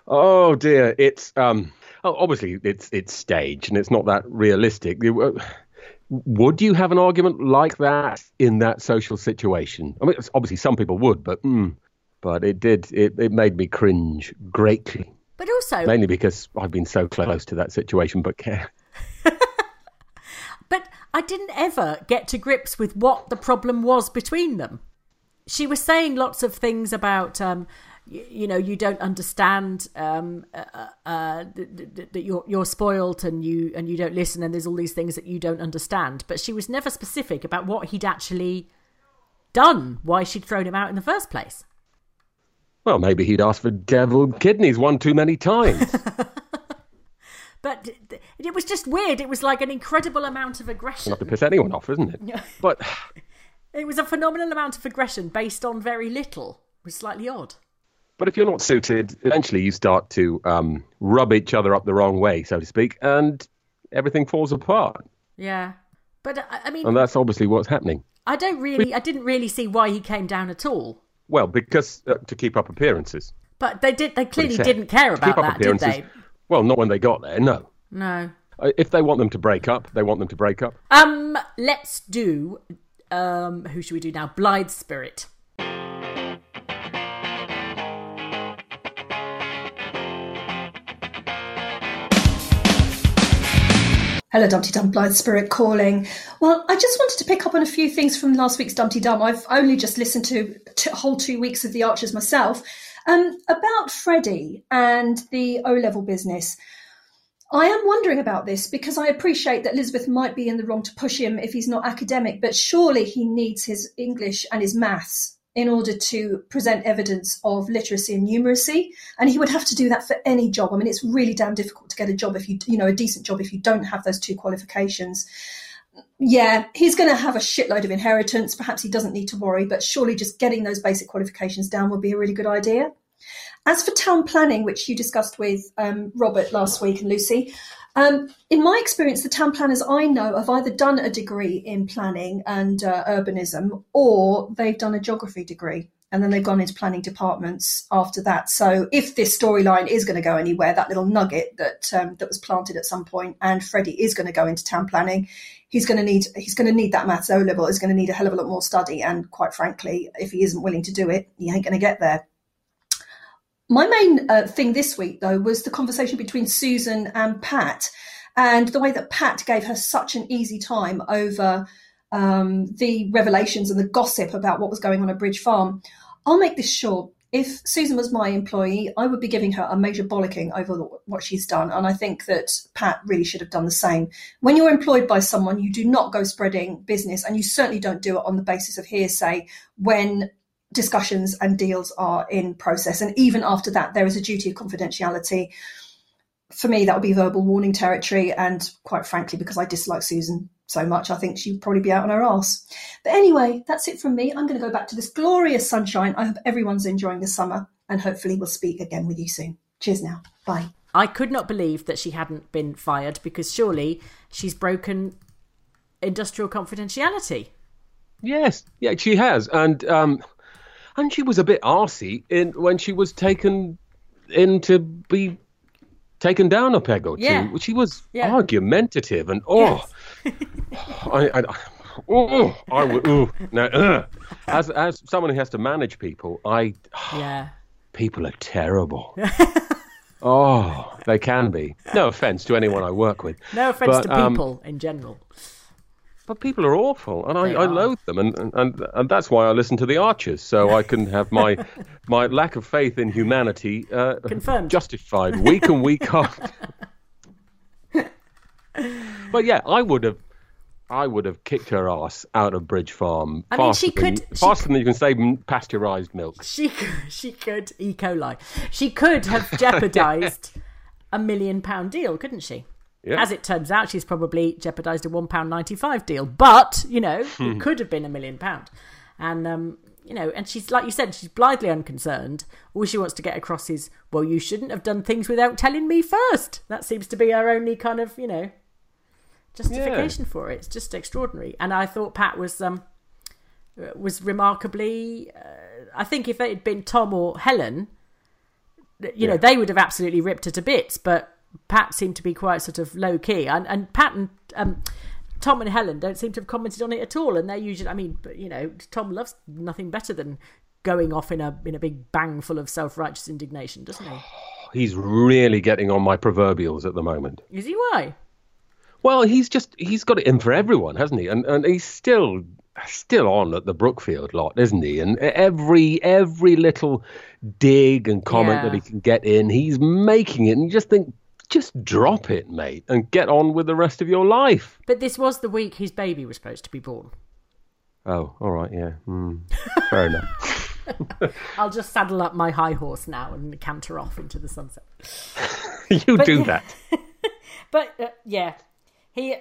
Oh dear, it's um oh, obviously it's it's staged and it's not that realistic. Would you have an argument like that in that social situation? I mean, obviously some people would, but mm, but it did it, it made me cringe greatly. But also mainly because I've been so close to that situation, but care. but I didn't ever get to grips with what the problem was between them. She was saying lots of things about um, you, you know you don't understand um, uh, uh, uh that you're you're spoilt and you and you don't listen and there's all these things that you don't understand. But she was never specific about what he'd actually done, why she'd thrown him out in the first place. Well, maybe he'd asked for deviled kidneys one too many times. but it was just weird. It was like an incredible amount of aggression. Not to piss anyone off, isn't it? but it was a phenomenal amount of aggression based on very little. It was slightly odd. But if you're not suited, eventually you start to um, rub each other up the wrong way, so to speak, and everything falls apart. Yeah, but uh, I mean, and that's obviously what's happening. I don't really, I didn't really see why he came down at all. Well, because uh, to keep up appearances. But they did. They clearly didn't care about that, did they? Well, not when they got there. No. No. Uh, if they want them to break up, they want them to break up. Um, let's do. Um, who should we do now? Blythe Spirit. Hello, Dumpty Dum, Blythe Spirit calling. Well, I just wanted to pick up on a few things from last week's Dumpty Dum. I've only just listened to a whole two weeks of The Archers myself. Um, about Freddie and the O level business. I am wondering about this because I appreciate that Elizabeth might be in the wrong to push him if he's not academic, but surely he needs his English and his maths in order to present evidence of literacy and numeracy. And he would have to do that for any job. I mean, it's really damn difficult to get a job if you, you know, a decent job if you don't have those two qualifications. Yeah, he's going to have a shitload of inheritance. Perhaps he doesn't need to worry, but surely just getting those basic qualifications down would be a really good idea. As for town planning, which you discussed with um, Robert last week and Lucy, um, in my experience, the town planners I know have either done a degree in planning and uh, urbanism or they've done a geography degree and then they've gone into planning departments after that. So if this storyline is going to go anywhere, that little nugget that um, that was planted at some point, and Freddie is going to go into town planning, he's going to need he's going to need that maths O level. He's going to need a hell of a lot more study, and quite frankly, if he isn't willing to do it, he ain't going to get there. My main uh, thing this week, though, was the conversation between Susan and Pat, and the way that Pat gave her such an easy time over um, the revelations and the gossip about what was going on at Bridge Farm. I'll make this short. If Susan was my employee, I would be giving her a major bollocking over what she's done. And I think that Pat really should have done the same. When you're employed by someone, you do not go spreading business, and you certainly don't do it on the basis of hearsay when discussions and deals are in process. And even after that, there is a duty of confidentiality. For me, that would be verbal warning territory. And quite frankly, because I dislike Susan so much, I think she'd probably be out on her ass. But anyway, that's it from me. I'm going to go back to this glorious sunshine. I hope everyone's enjoying the summer and hopefully we'll speak again with you soon. Cheers now. Bye. I could not believe that she hadn't been fired because surely she's broken industrial confidentiality. Yes, yeah, she has. And um, and she was a bit arsy in when she was taken in to be taken down a peg or two. Yeah. She was yeah. argumentative and oh, yes. I, I, oh, I would. Ooh, no, ugh. as as someone who has to manage people, I Yeah. people are terrible. oh, they can be. No offense to anyone I work with. No offense But, to um, people in general. But people are awful, and I, I loathe them, and, and- and that's why I listen to the Archers, so I can have my my lack of faith in humanity uh, Confirmed. justified week and week after. but yeah, I would have, I would have kicked her ass out of Bridge Farm I mean, she than, could- she faster than you can say pasteurized milk. She could, she could E. coli. She could have jeopardised a million pound deal, couldn't she? Yeah. As it turns out, she's probably jeopardised a one pound ninety five deal. But you know, it could have been a million pound, and um, you know, and she's like you said, she's blithely unconcerned. All she wants to get across is, well, you shouldn't have done things without telling me first. That seems to be her only kind of, you know, justification for it. It's just extraordinary. And I thought Pat was um was remarkably. Uh, I think if it had been Tom or Helen, you know, they would have absolutely ripped her to bits. But Pat seemed to be quite sort of low key, and and Pat and um, Tom and Helen don't seem to have commented on it at all. And they're usually, I mean, you know, Tom loves nothing better than going off in a in a big bang full of self righteous indignation, doesn't he? He's really getting on my proverbials at the moment. Is he why? Well, he's just he's got it in for everyone, hasn't he? And and he's still still on at the Brookfield lot, isn't he? And every every little dig and comment Yeah. that he can get in, he's making it. And you just think, just drop it, mate, and get on with the rest of your life. But this was the week his baby was supposed to be born. Oh, all right, yeah, mm, fair enough. I'll just saddle up my high horse now and canter off into the sunset. you But do that. But uh, yeah, he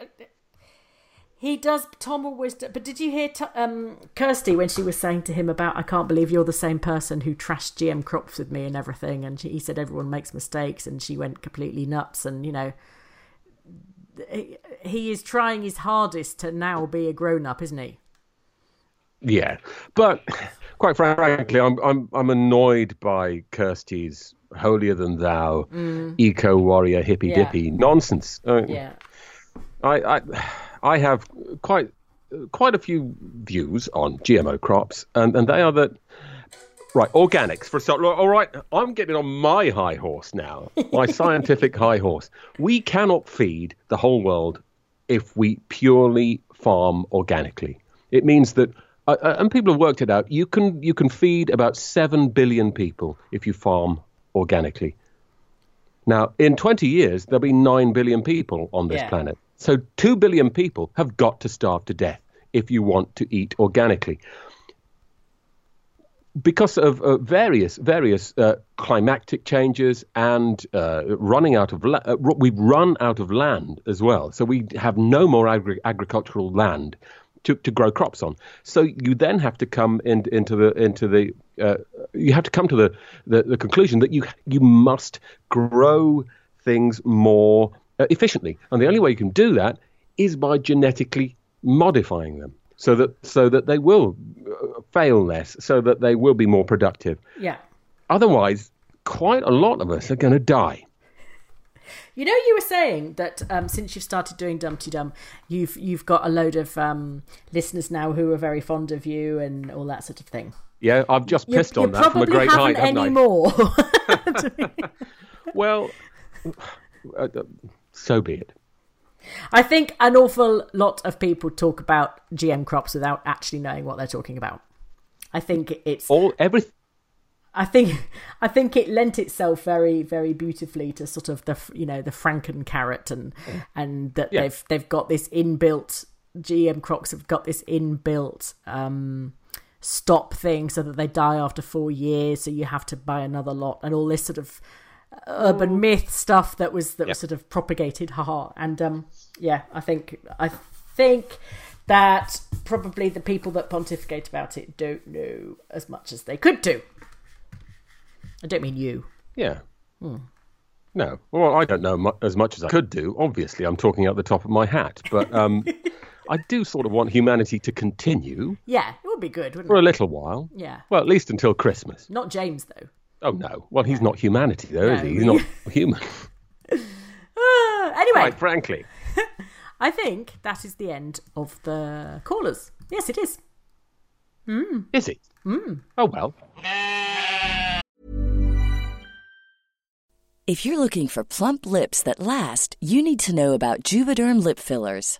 he does. Tom always. do- But did you hear T- um, Kirsty when she was saying to him about I can't believe you're the same person who trashed GM crops with me and everything, and she, he said everyone makes mistakes, and she went completely nuts, and you know. he- He is trying his hardest to now be a grown up, isn't he? Yeah, but quite frankly, I'm I'm I'm annoyed by Kirsty's holier than thou, Mm. eco warrior, hippy Yeah. dippy nonsense. Uh, Yeah. I, I I have quite quite a few views on GMO crops, and, and they are that right organics for a start. All right, I'm getting on my high horse now, my scientific high horse. We cannot feed the whole world if we purely farm organically. It means that. Uh, uh, and people have worked it out. You can you can feed about seven billion people if you farm organically. Now, in 20 years, there'll be 9 billion people on this Yeah. planet. So 2 billion people have got to starve to death if you want to eat organically. Because of uh, various various uh, climatic changes and uh, running out of la- uh, we've run out of land as well, so we have no more agri- agricultural land to, to grow crops on. So you then have to come in, into the into the uh, you have to come to the, the, the conclusion that you you must grow things more uh, efficiently, and the only way you can do that is by genetically modifying them so that so that they will uh, fail less, so that they will be more productive. Yeah. Otherwise, quite a lot of us are going to die. You know, you were saying that um, since you've started doing Dumpty Dum, you've you've got a load of um, listeners now who are very fond of you and all that sort of thing. Yeah, I've just You- pissed you on that from a great height, haven't haven't I? anymore. Well, uh, uh, so be it. I think an awful lot of people talk about GM crops without actually knowing what they're talking about. I think it's all everything. I think I think it lent itself very very beautifully to sort of the you know the Franken carrot and and that Yeah. they've they've got this inbuilt GM crops have got this inbuilt um stop thing so that they die after 4 years so you have to buy another lot and all this sort of urban myth stuff that was that was sort of propagated haha and um yeah I think I think that probably the people that pontificate about it don't know as much as they could do I don't mean you. Yeah. Hmm. No. Well, I don't know mu- as much as I could do. Obviously, I'm talking out the top of my hat, but um, I do sort of want humanity to continue Yeah, it would be good, wouldn't it? for a little while. Yeah. Well, at least until Christmas. Not James though. Oh no. Well, he's not humanity, though, is he? He's not human. Ah, anyway, Quite frankly. I think that is the end of the callers. Yes, it is. Mm. Is it? Mm. Oh well. If you're looking for plump lips that last, you need to know about Juvederm lip fillers.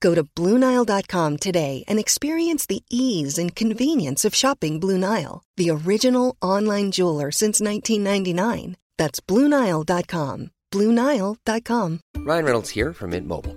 Go to BlueNile.com today and experience the ease and convenience of shopping Blue Nile, the original online jeweler since 1999. That's BlueNile.com. BlueNile.com. Ryan Reynolds here from Mint Mobile.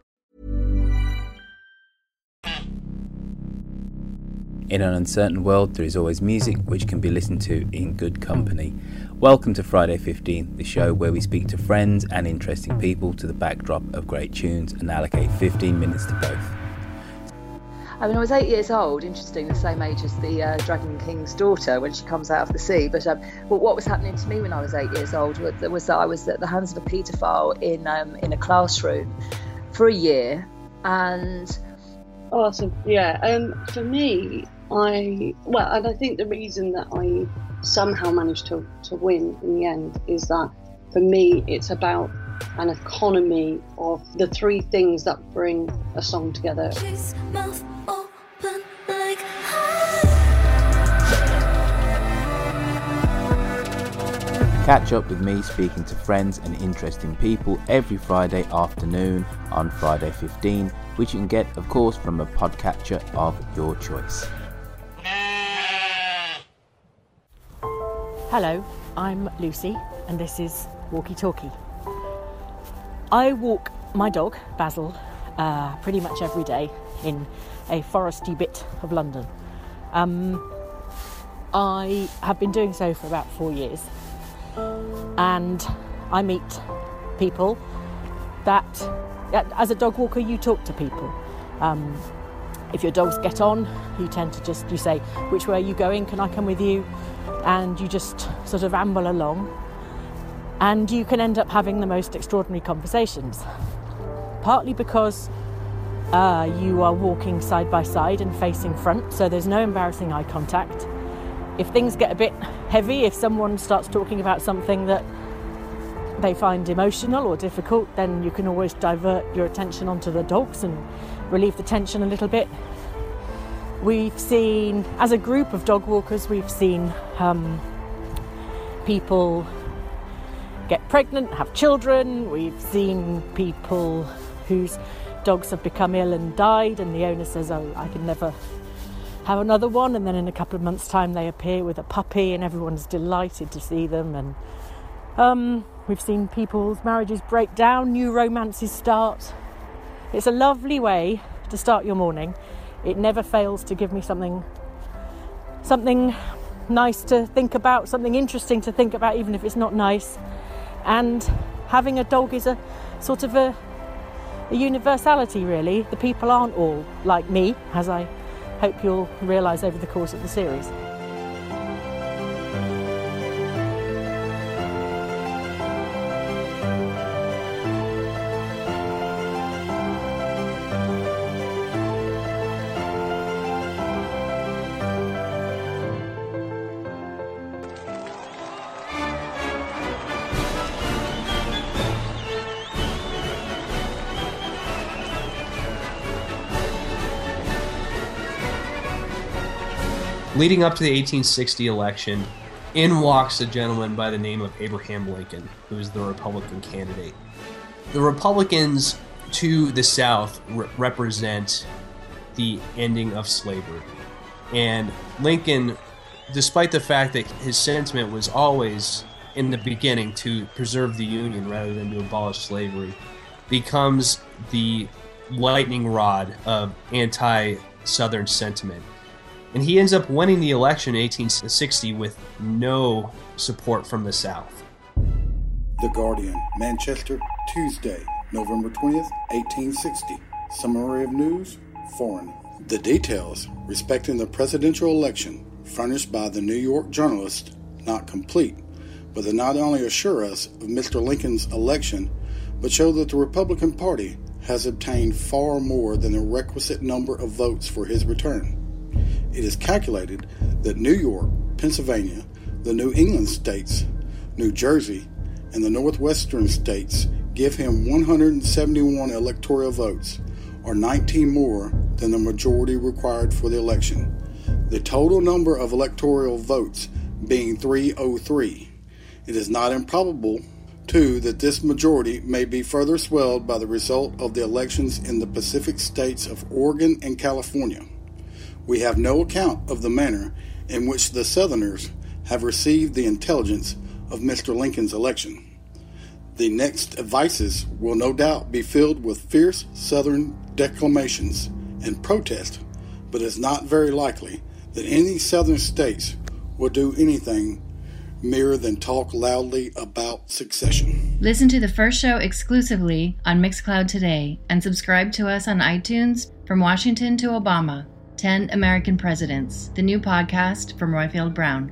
In an uncertain world, there is always music which can be listened to in good company. Welcome to Friday 15, the show where we speak to friends and interesting people to the backdrop of great tunes and allocate 15 minutes to both. I mean, I was eight years old, interesting, the same age as the uh, Dragon King's daughter when she comes out of the sea. But, um, but what was happening to me when I was eight years old was, was that I was at the hands of a paedophile in, um, in a classroom for a year. And. Awesome. Yeah. Um, for me, I well, and I think the reason that I somehow managed to, to win in the end is that for me it's about an economy of the three things that bring a song together. Catch up with me speaking to friends and interesting people every Friday afternoon on Friday 15, which you can get, of course, from a podcatcher of your choice. Hello, I'm Lucy, and this is Walkie Talkie. I walk my dog, Basil, uh, pretty much every day in a foresty bit of London. Um, I have been doing so for about four years, and I meet people that, as a dog walker, you talk to people. Um, if your dogs get on, you tend to just you say, "Which way are you going? Can I come with you?" And you just sort of amble along, and you can end up having the most extraordinary conversations. Partly because uh, you are walking side by side and facing front, so there's no embarrassing eye contact. If things get a bit heavy, if someone starts talking about something that they find emotional or difficult, then you can always divert your attention onto the dogs and relieve the tension a little bit. We've seen, as a group of dog walkers, we've seen um, people get pregnant, have children. We've seen people whose dogs have become ill and died, and the owner says, Oh, I can never have another one. And then in a couple of months' time, they appear with a puppy, and everyone's delighted to see them. And um, we've seen people's marriages break down, new romances start. It's a lovely way to start your morning. It never fails to give me something something nice to think about, something interesting to think about even if it's not nice. And having a dog is a sort of a, a universality, really. The people aren't all like me, as I hope you'll realise over the course of the series. Leading up to the 1860 election, in walks a gentleman by the name of Abraham Lincoln, who is the Republican candidate. The Republicans to the South re- represent the ending of slavery. And Lincoln, despite the fact that his sentiment was always in the beginning to preserve the Union rather than to abolish slavery, becomes the lightning rod of anti Southern sentiment and he ends up winning the election in 1860 with no support from the South. The Guardian, Manchester, Tuesday, November 20th, 1860. Summary of news, foreign. The details respecting the presidential election furnished by the New York journalist not complete, but they not only assure us of Mr. Lincoln's election, but show that the Republican Party has obtained far more than the requisite number of votes for his return. It is calculated that New York, Pennsylvania, the New England states, New Jersey, and the Northwestern states give him 171 electoral votes, or 19 more than the majority required for the election. The total number of electoral votes being 303. It is not improbable, too, that this majority may be further swelled by the result of the elections in the Pacific states of Oregon and California we have no account of the manner in which the Southerners have received the intelligence of Mr. Lincoln's election. The next advices will no doubt be filled with fierce Southern declamations and protest, but it's not very likely that any Southern states will do anything mere than talk loudly about secession. Listen to the first show exclusively on Mixcloud today and subscribe to us on iTunes from Washington to Obama. 10 American Presidents, the new podcast from Roifield Brown.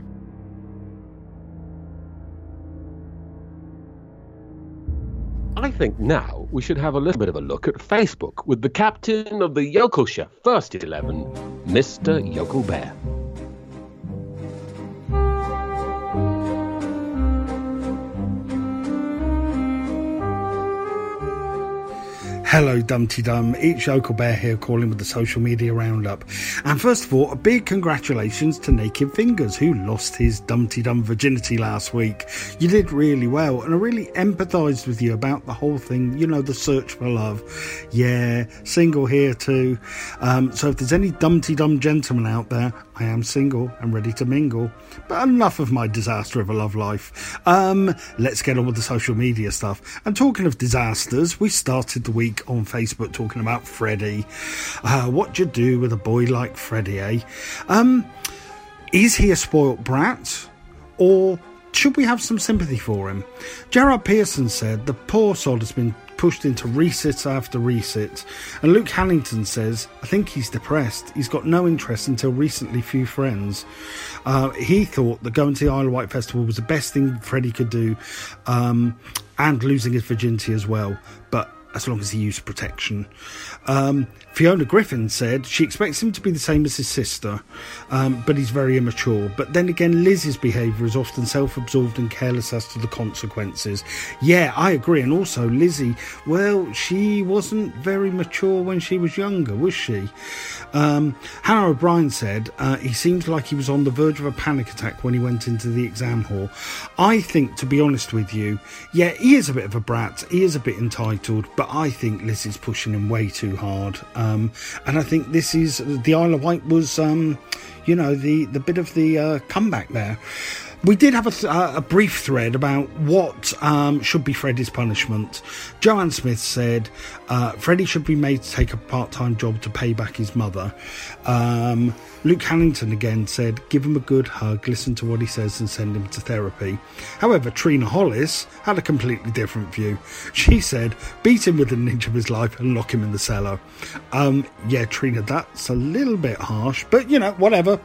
I think now we should have a little bit of a look at Facebook with the captain of the Yokel Chef First 11, Mr. Yokel Bear. Hello, Dumpty Dum. It's Yokel Bear here calling with the social media roundup. And first of all, a big congratulations to Naked Fingers, who lost his Dumpty Dum virginity last week. You did really well, and I really empathised with you about the whole thing, you know, the search for love. Yeah, single here too. Um, so if there's any Dumpty Dum gentlemen out there, I am single and ready to mingle. But enough of my disaster of a love life. Um, let's get on with the social media stuff. And talking of disasters, we started the week on Facebook talking about Freddie. Uh, what do you do with a boy like Freddie, eh? Um, is he a spoilt brat? Or should we have some sympathy for him? Gerard Pearson said the poor sod has been pushed into resits after resits. And Luke Hannington says, I think he's depressed. He's got no interest until recently, few friends. Uh, he thought that going to the Isle of Wight Festival was the best thing Freddie could do, um, and losing his virginity as well. But as long as he used protection. Um, Fiona Griffin said she expects him to be the same as his sister, um, but he's very immature. But then again, Liz's behaviour is often self absorbed and careless as to the consequences. Yeah, I agree. And also, Lizzie, well, she wasn't very mature when she was younger, was she? Um, Hannah O'Brien said uh, he seems like he was on the verge of a panic attack when he went into the exam hall. I think, to be honest with you, yeah, he is a bit of a brat, he is a bit entitled, but I think Liz is pushing him way too hard. And I think this is the Isle of Wight was, um, you know, the the bit of the uh, comeback there. We did have a, th- uh, a brief thread about what um, should be Freddie's punishment. Joanne Smith said uh, Freddie should be made to take a part time job to pay back his mother. Um, Luke Hannington again said, give him a good hug, listen to what he says, and send him to therapy. However, Trina Hollis had a completely different view. She said, beat him within an inch of his life and lock him in the cellar. Um, yeah, Trina, that's a little bit harsh, but you know, whatever.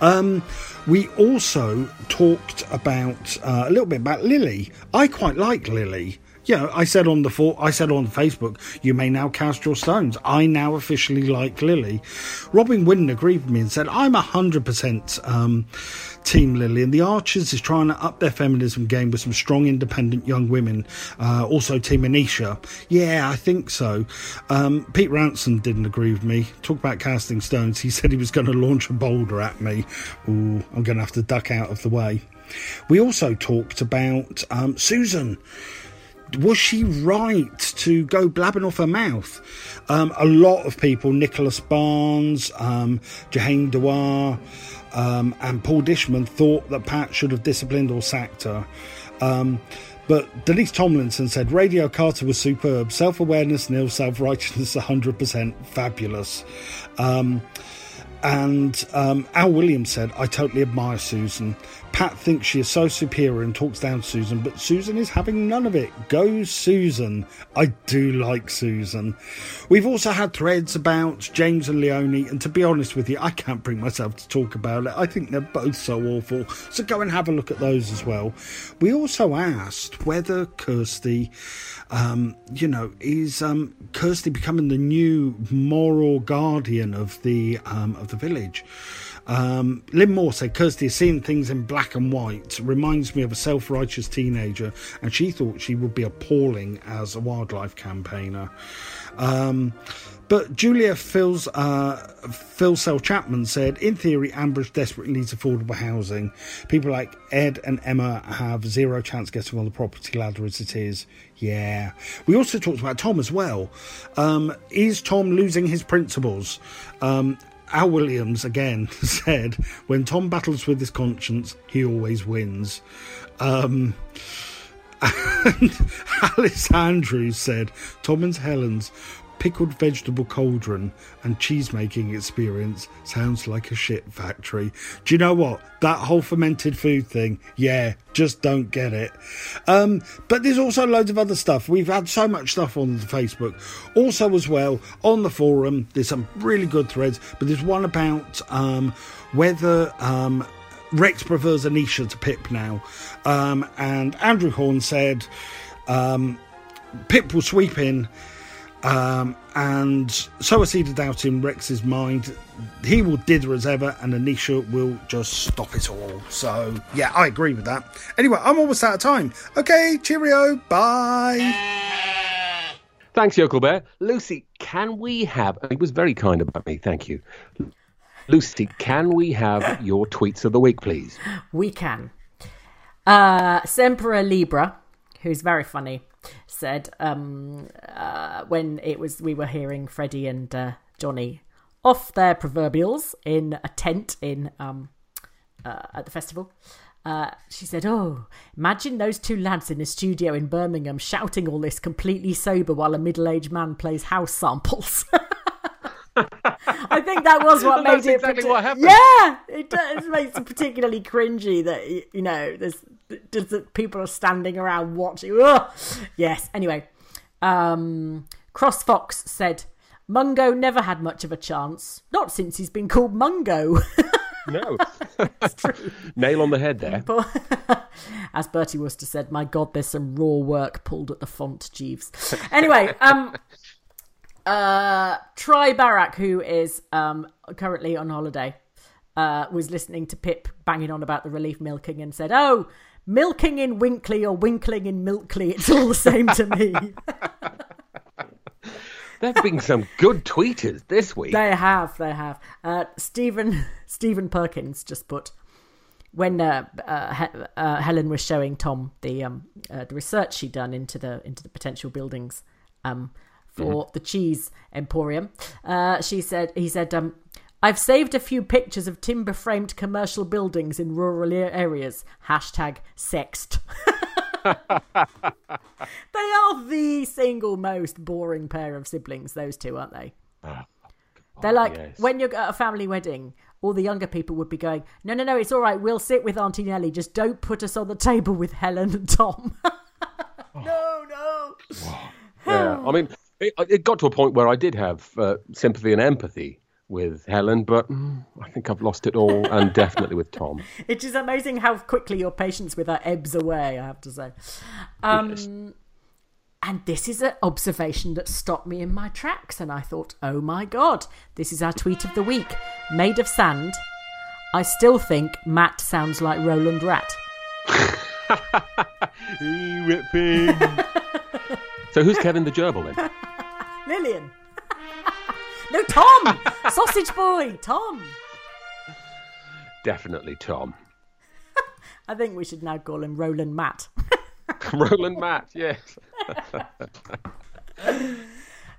Um, we also talked about uh, a little bit about Lily. I quite like Lily. You know, I said on the for- I said on Facebook, you may now cast your stones. I now officially like Lily. Robin Winton agreed with me and said, I'm hundred um, percent Team Lily, and the Archers is trying to up their feminism game with some strong, independent young women. Uh, also, Team Anisha. Yeah, I think so. Um, Pete Ransom didn't agree with me. Talk about casting stones. He said he was going to launch a boulder at me. Ooh, I'm going to have to duck out of the way. We also talked about um, Susan was she right to go blabbing off her mouth? Um, a lot of people, Nicholas Barnes, um, Jehane Dewar, um, and Paul Dishman, thought that Pat should have disciplined or sacked her. Um, but Denise Tomlinson said Radio Carter was superb, self awareness nil, self righteousness 100%, fabulous. Um, and um, Al Williams said, I totally admire Susan. Pat thinks she is so superior and talks down Susan, but Susan is having none of it. Go, Susan. I do like Susan. We've also had threads about James and Leonie, and to be honest with you, I can't bring myself to talk about it. I think they're both so awful. So go and have a look at those as well. We also asked whether Kirsty, um, you know, is um, Kirsty becoming the new moral guardian of the um, of the village? Um, Lynn Moore said Kirsty has seen things in black and white, reminds me of a self righteous teenager, and she thought she would be appalling as a wildlife campaigner. Um, but Julia Phil's, uh, Phil Sell Chapman said, in theory, Ambridge desperately needs affordable housing. People like Ed and Emma have zero chance getting on the property ladder as it is. Yeah. We also talked about Tom as well. Um, is Tom losing his principles? Um, Al Williams again said, when Tom battles with his conscience, he always wins. Um, and Alice Andrews said, Tom and Helen's pickled vegetable cauldron and cheese making experience sounds like a shit factory. Do you know what? That whole fermented food thing, yeah, just don't get it. Um, but there's also loads of other stuff. We've had so much stuff on Facebook. Also, as well, on the forum, there's some really good threads, but there's one about um, whether. Um, Rex prefers Anisha to Pip now. Um, and Andrew Horn said um, Pip will sweep in um, and so a seed of doubt in Rex's mind. He will dither as ever, and Anisha will just stop it all. So, yeah, I agree with that. Anyway, I'm almost out of time. Okay, cheerio, bye. Thanks, Yokel Bear. Lucy, can we have. He was very kind about me, thank you. Lucy, can we have your tweets of the week, please? We can. Uh, Sempera Libra, who's very funny, said um, uh, when it was we were hearing Freddie and uh, Johnny off their proverbials in a tent in um, uh, at the festival. Uh, she said, "Oh, imagine those two lads in a studio in Birmingham shouting all this completely sober while a middle-aged man plays house samples." I think that was what made it. exactly what happened. Yeah, it does it makes it particularly cringy that you know there's just that people are standing around watching. Ugh. Yes. Anyway, um, Cross Fox said Mungo never had much of a chance, not since he's been called Mungo. No. Nail on the head there. As Bertie Wooster said, "My God, there's some raw work pulled at the font, Jeeves." Anyway, um, uh, Try Barak, who is um currently on holiday, uh, was listening to Pip banging on about the relief milking and said, "Oh, milking in Winkley or winkling in Milkley, it's all the same to me." There have been some good tweeters this week. They have, they have. Uh, Stephen Stephen Perkins just put when uh, uh, he- uh, Helen was showing Tom the um, uh, the research she'd done into the into the potential buildings um, for Mhm. the cheese emporium. Uh, she said he said um, I've saved a few pictures of timber framed commercial buildings in rural areas. Hashtag sext. they are the single most boring pair of siblings, those two, aren't they? They're like, yes. when you're at a family wedding, all the younger people would be going, no, no, no, it's all right. We'll sit with Auntie Nellie. Just don't put us on the table with Helen and Tom. no, no. Yeah, I mean, it, it got to a point where I did have uh, sympathy and empathy with Helen, but mm, I think I've lost it all, and definitely with Tom. It is amazing how quickly your patience with her ebbs away, I have to say. Um, And this is an observation that stopped me in my tracks, and I thought, oh my god, this is our tweet of the week. Made of sand. I still think Matt sounds like Roland Rat. so who's Kevin the gerbil then? Lilian. No, Tom! Sausage boy! Tom! Definitely Tom. I think we should now call him Roland Matt. Roland Matt, yes. Do you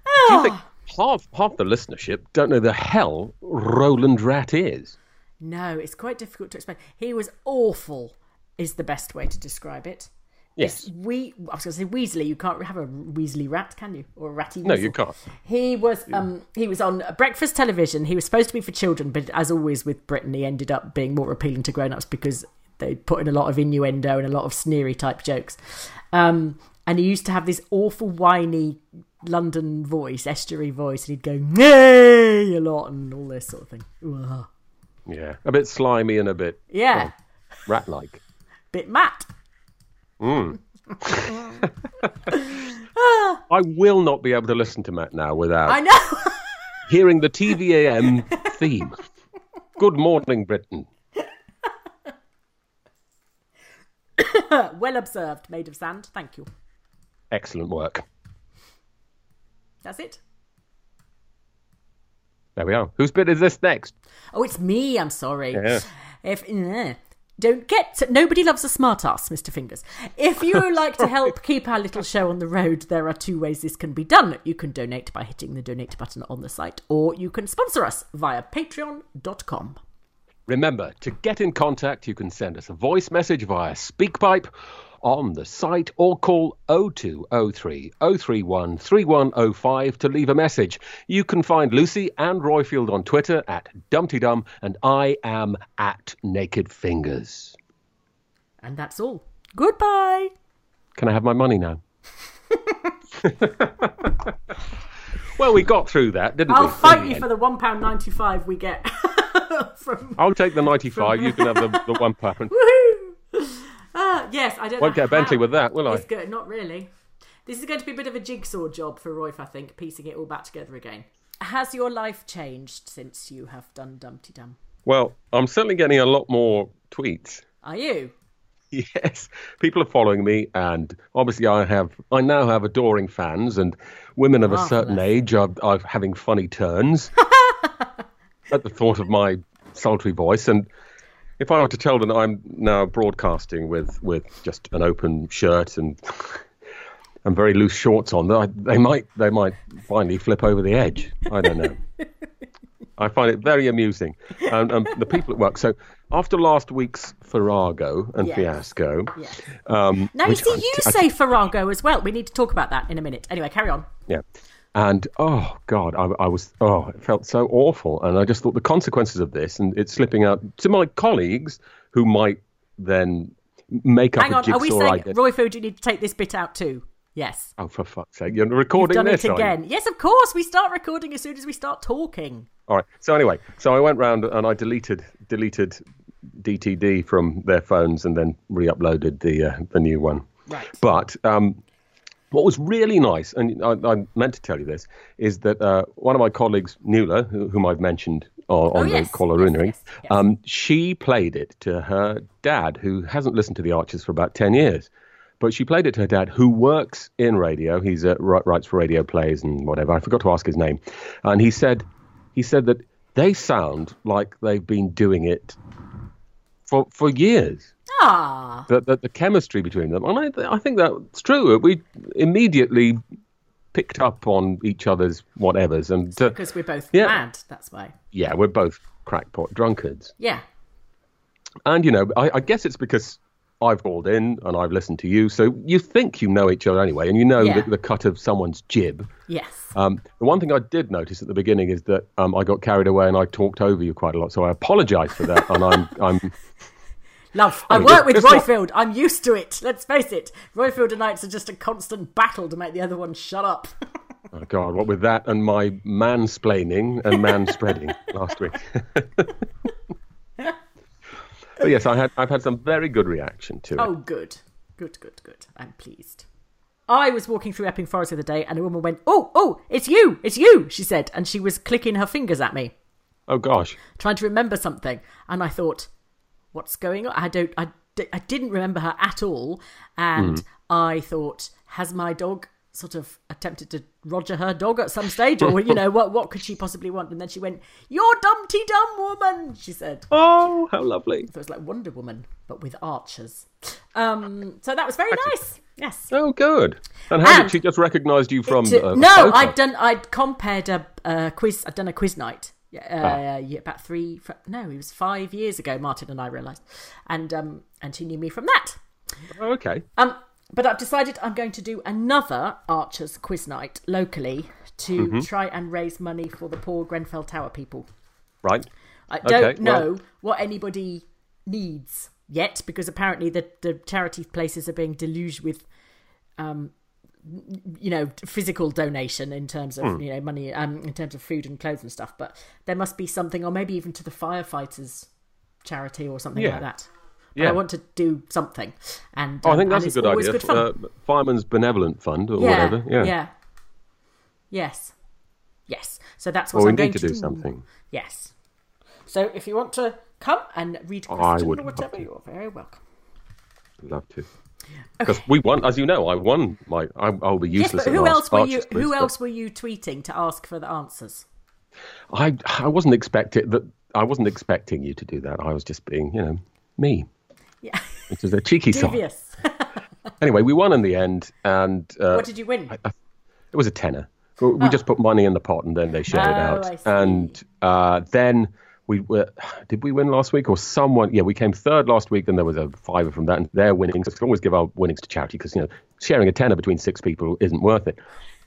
ah. think half half the listenership don't know the hell Roland Rat is? No, it's quite difficult to explain. He was awful, is the best way to describe it. Yes. We, I was going to say Weasley. You can't have a Weasley rat, can you? Or a ratty No, you can't. He was um he was on breakfast television. He was supposed to be for children, but as always with Britain, he ended up being more appealing to grown ups because they put in a lot of innuendo and a lot of sneery type jokes. Um, and he used to have this awful whiny London voice, estuary voice, and he'd go nay a lot and all this sort of thing. Ugh. Yeah, a bit slimy and a bit Yeah, rat-like. bit Matt. Mm. I will not be able to listen to Matt now without I know. hearing the TVAM theme. Good morning, Britain. well observed, made of sand. Thank you. Excellent work. That's it. There we are. Whose bit is this next? Oh, it's me. I'm sorry. Yeah. If eh, don't get nobody loves a smart ass, Mr. Fingers. If you would like to help keep our little show on the road, there are two ways this can be done. You can donate by hitting the donate button on the site, or you can sponsor us via patreon.com. Remember, to get in contact, you can send us a voice message via SpeakPipe on the site or call 0203 031 3105 to leave a message. You can find Lucy and Roifield on Twitter at DumptyDum, and I am at Naked Fingers. And that's all. Goodbye. Can I have my money now? well, we got through that, didn't we? I'll we? fight in the you for the one pound ninety five we get from. I'll take the 95, you can have the, the one pound. Ah, yes, I don't. Won't know get a Bentley with that, will I? It's good. Not really. This is going to be a bit of a jigsaw job for Roif, I think, piecing it all back together again. Has your life changed since you have done Dumpty Dum? Well, I'm certainly getting a lot more tweets. Are you? Yes, people are following me, and obviously, I have. I now have adoring fans, and women of a certain age are, are having funny turns at the thought of my sultry voice. And if I were to tell them that I'm now broadcasting with with just an open shirt and and very loose shorts on, they, they might they might finally flip over the edge. I don't know. I find it very amusing, and, and the people at work. So after last week's Farrago and Yes. fiasco, Yes. um, Now, you see, I- you I- say Farrago as well. We need to talk about that in a minute. Anyway, carry on. yeah. And oh God, I, I was oh, it felt so awful, and I just thought the consequences of this, and it's slipping out to my colleagues who might then make up Hang on, are we saying. Roy Food, you need to take this bit out too? Yes. Oh, for fuck's sake! You're recording You've done this, it again. Yes, of course. We start recording as soon as we start talking. All right. So anyway, so I went round and I deleted deleted DTD from their phones and then re-uploaded the uh, the new one. Right. But um, what was really nice, and I, I meant to tell you this, is that uh, one of my colleagues, Nuala, who, whom I've mentioned on, on Oh, yes. the Collaroonery, um, she played it to her dad, who hasn't listened to the Archers for about ten years. But she played it to her dad, who works in radio. He's uh, writes for radio plays and whatever. I forgot to ask his name, and he said he said that they sound like they've been doing it for for years Ah. the, the, the chemistry between them. And I, I think that's true. We immediately picked up on each other's whatevers, and uh, Because we're both yeah. mad, that's why. yeah, we're both crackpot drunkards. Yeah. And you know, I, I guess it's because I've called in and I've listened to you, so you think you know each other anyway, and you know Yeah. the, the cut of someone's jib. Yes. Um, the one thing I did notice at the beginning is that um, I got carried away and I talked over you quite a lot, so I apologise for that. and I'm, I'm Love. I I mean, work with just not- Roifield. I'm used to it. Let's face it. Roifield and Knights are just a constant battle to make the other one shut up. oh God, what with that and my mansplaining and manspreading last week. but yes, I had I've had some very good reaction to it. Oh, good. Good, good, good. I'm pleased. I was walking through Epping Forest the other day and a woman went, Oh, oh, it's you, it's you, she said. And she was clicking her fingers at me, Oh gosh. trying to remember something. And I thought, What's going on? I don't, I, I didn't remember her at all. And Mm. I thought, Has my dog sort of attempted to Roger her dog at some stage? Or, you know, what, what could she possibly want? And then she went, You're Dumpty Dum Woman, she said. Oh, how lovely. So it was like Wonder Woman, but with archers. Um, so that was very nice. Yes. Oh, good. And how And- did she just recognise you from? To- uh, no? I'd done. I'd compared a, a quiz. I'd done a quiz night. Yeah, uh, Ah. yeah, about three. No, it was five years ago. Martin and I realised, and um, and she knew me from that. Oh, okay. Um, but I've decided I'm going to do another Archers quiz night locally to Mhm. try and raise money for the poor Grenfell Tower people. Right. I don't Okay, know well- what anybody needs yet because apparently the, the charity places are being deluged with, um, you know, physical donation in terms of Hmm. you know money, um, in terms of food and clothes and stuff. But there must be something, or maybe even to the firefighters charity or something Yeah. like that. But Yeah. I want to do something, and Oh, I um, think that's a good idea. Good. Uh, Fireman's Benevolent Fund or yeah, whatever. Yeah. yeah, yes, yes. So that's what Well, I'm going need to do something. Yes. So if you want to come and read I question would or whatever, you're very welcome. Love to. Because we won, as you know, I won my. I, I'll be useless. Yes, but who else were you? Who else were you tweeting to ask for the answers? I I wasn't expecting that. I wasn't expecting you to do that. I was just being, you know, me. Yeah. Which is a cheeky side. Anyway, we won in the end, and uh, what did you win? it was a tenner. We we Oh. just put money in the pot and then they shared it Oh, out. I see. And uh, then we were. Did we win last week or someone? Yeah, we came third last week. Then there was a fiver from that, and their winnings. We can always give our winnings to charity because you know sharing a tenner between six people isn't worth it.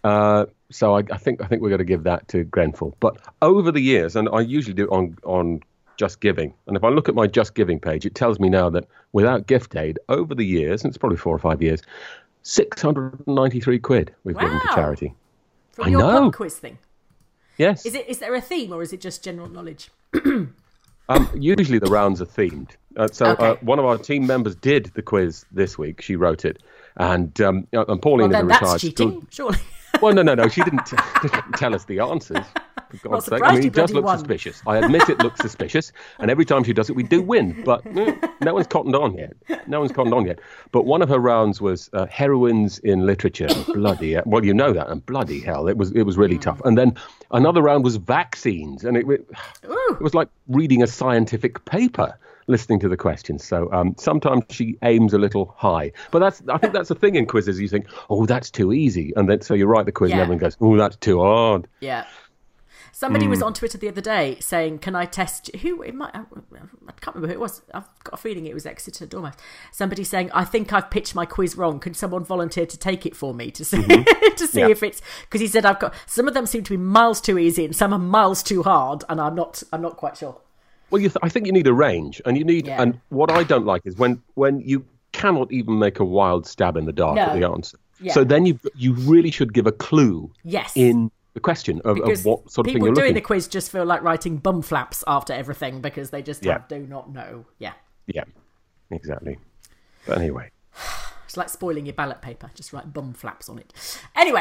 Uh, so I, I think I think we're going to give that to Grenfell. But over the years, and I usually do it on on Just Giving, and if I look at my Just Giving page, it tells me now that without gift aid, over the years, and it's probably four or five years, six hundred and ninety three quid we've given to charity. From I your know. quiz thing. Yes. Is it? Is there a theme or is it just general knowledge? Um, usually the rounds are themed. Uh, so uh, one of our team members did the quiz this week. She wrote it, and um, uh, and Pauline well, is a retired that's cheating, school- surely. Well, no, no, no. She didn't, didn't tell us the answers. For God's sake. I mean, it does look won. suspicious. I admit it looks suspicious, and every time she does it, we do win. But mm, no one's cottoned on yet. No one's cottoned on yet. But one of her rounds was uh, heroines in literature. bloody hell. well, you know that, and bloody hell, it was it was really tough. And then another round was vaccines, and it it, it was like reading a scientific paper. Listening to the questions, so um, sometimes she aims a little high, but that's I think that's the thing in quizzes. You think, oh, that's too easy, and then so you write the quiz, and everyone goes, oh, that's too hard. Yeah. Somebody was Mm. on Twitter the other day saying, "Can I test who it might? I can't remember who it was. I've got a feeling it was Exeter Dormouse. Somebody saying, "I think I've pitched my quiz wrong. Can someone volunteer to take it for me to see Mhm. to see Yeah. if it's because he said I've got some of them seem to be miles too easy and some are miles too hard, and I'm not I'm not quite sure. Well, you th- I think you need a range, and you need. Yeah. And what I don't like is when when you cannot even make a wild stab in the dark No. at the answer. Yeah. So then you you really should give a clue Yes. in the question of, of what sort of thing people you're doing the quiz just feel like writing bum flaps after everything because they just Yeah. have- do not know. Yeah, Yeah, exactly. But anyway, it's like spoiling your ballot paper. Just write bum flaps on it. Anyway.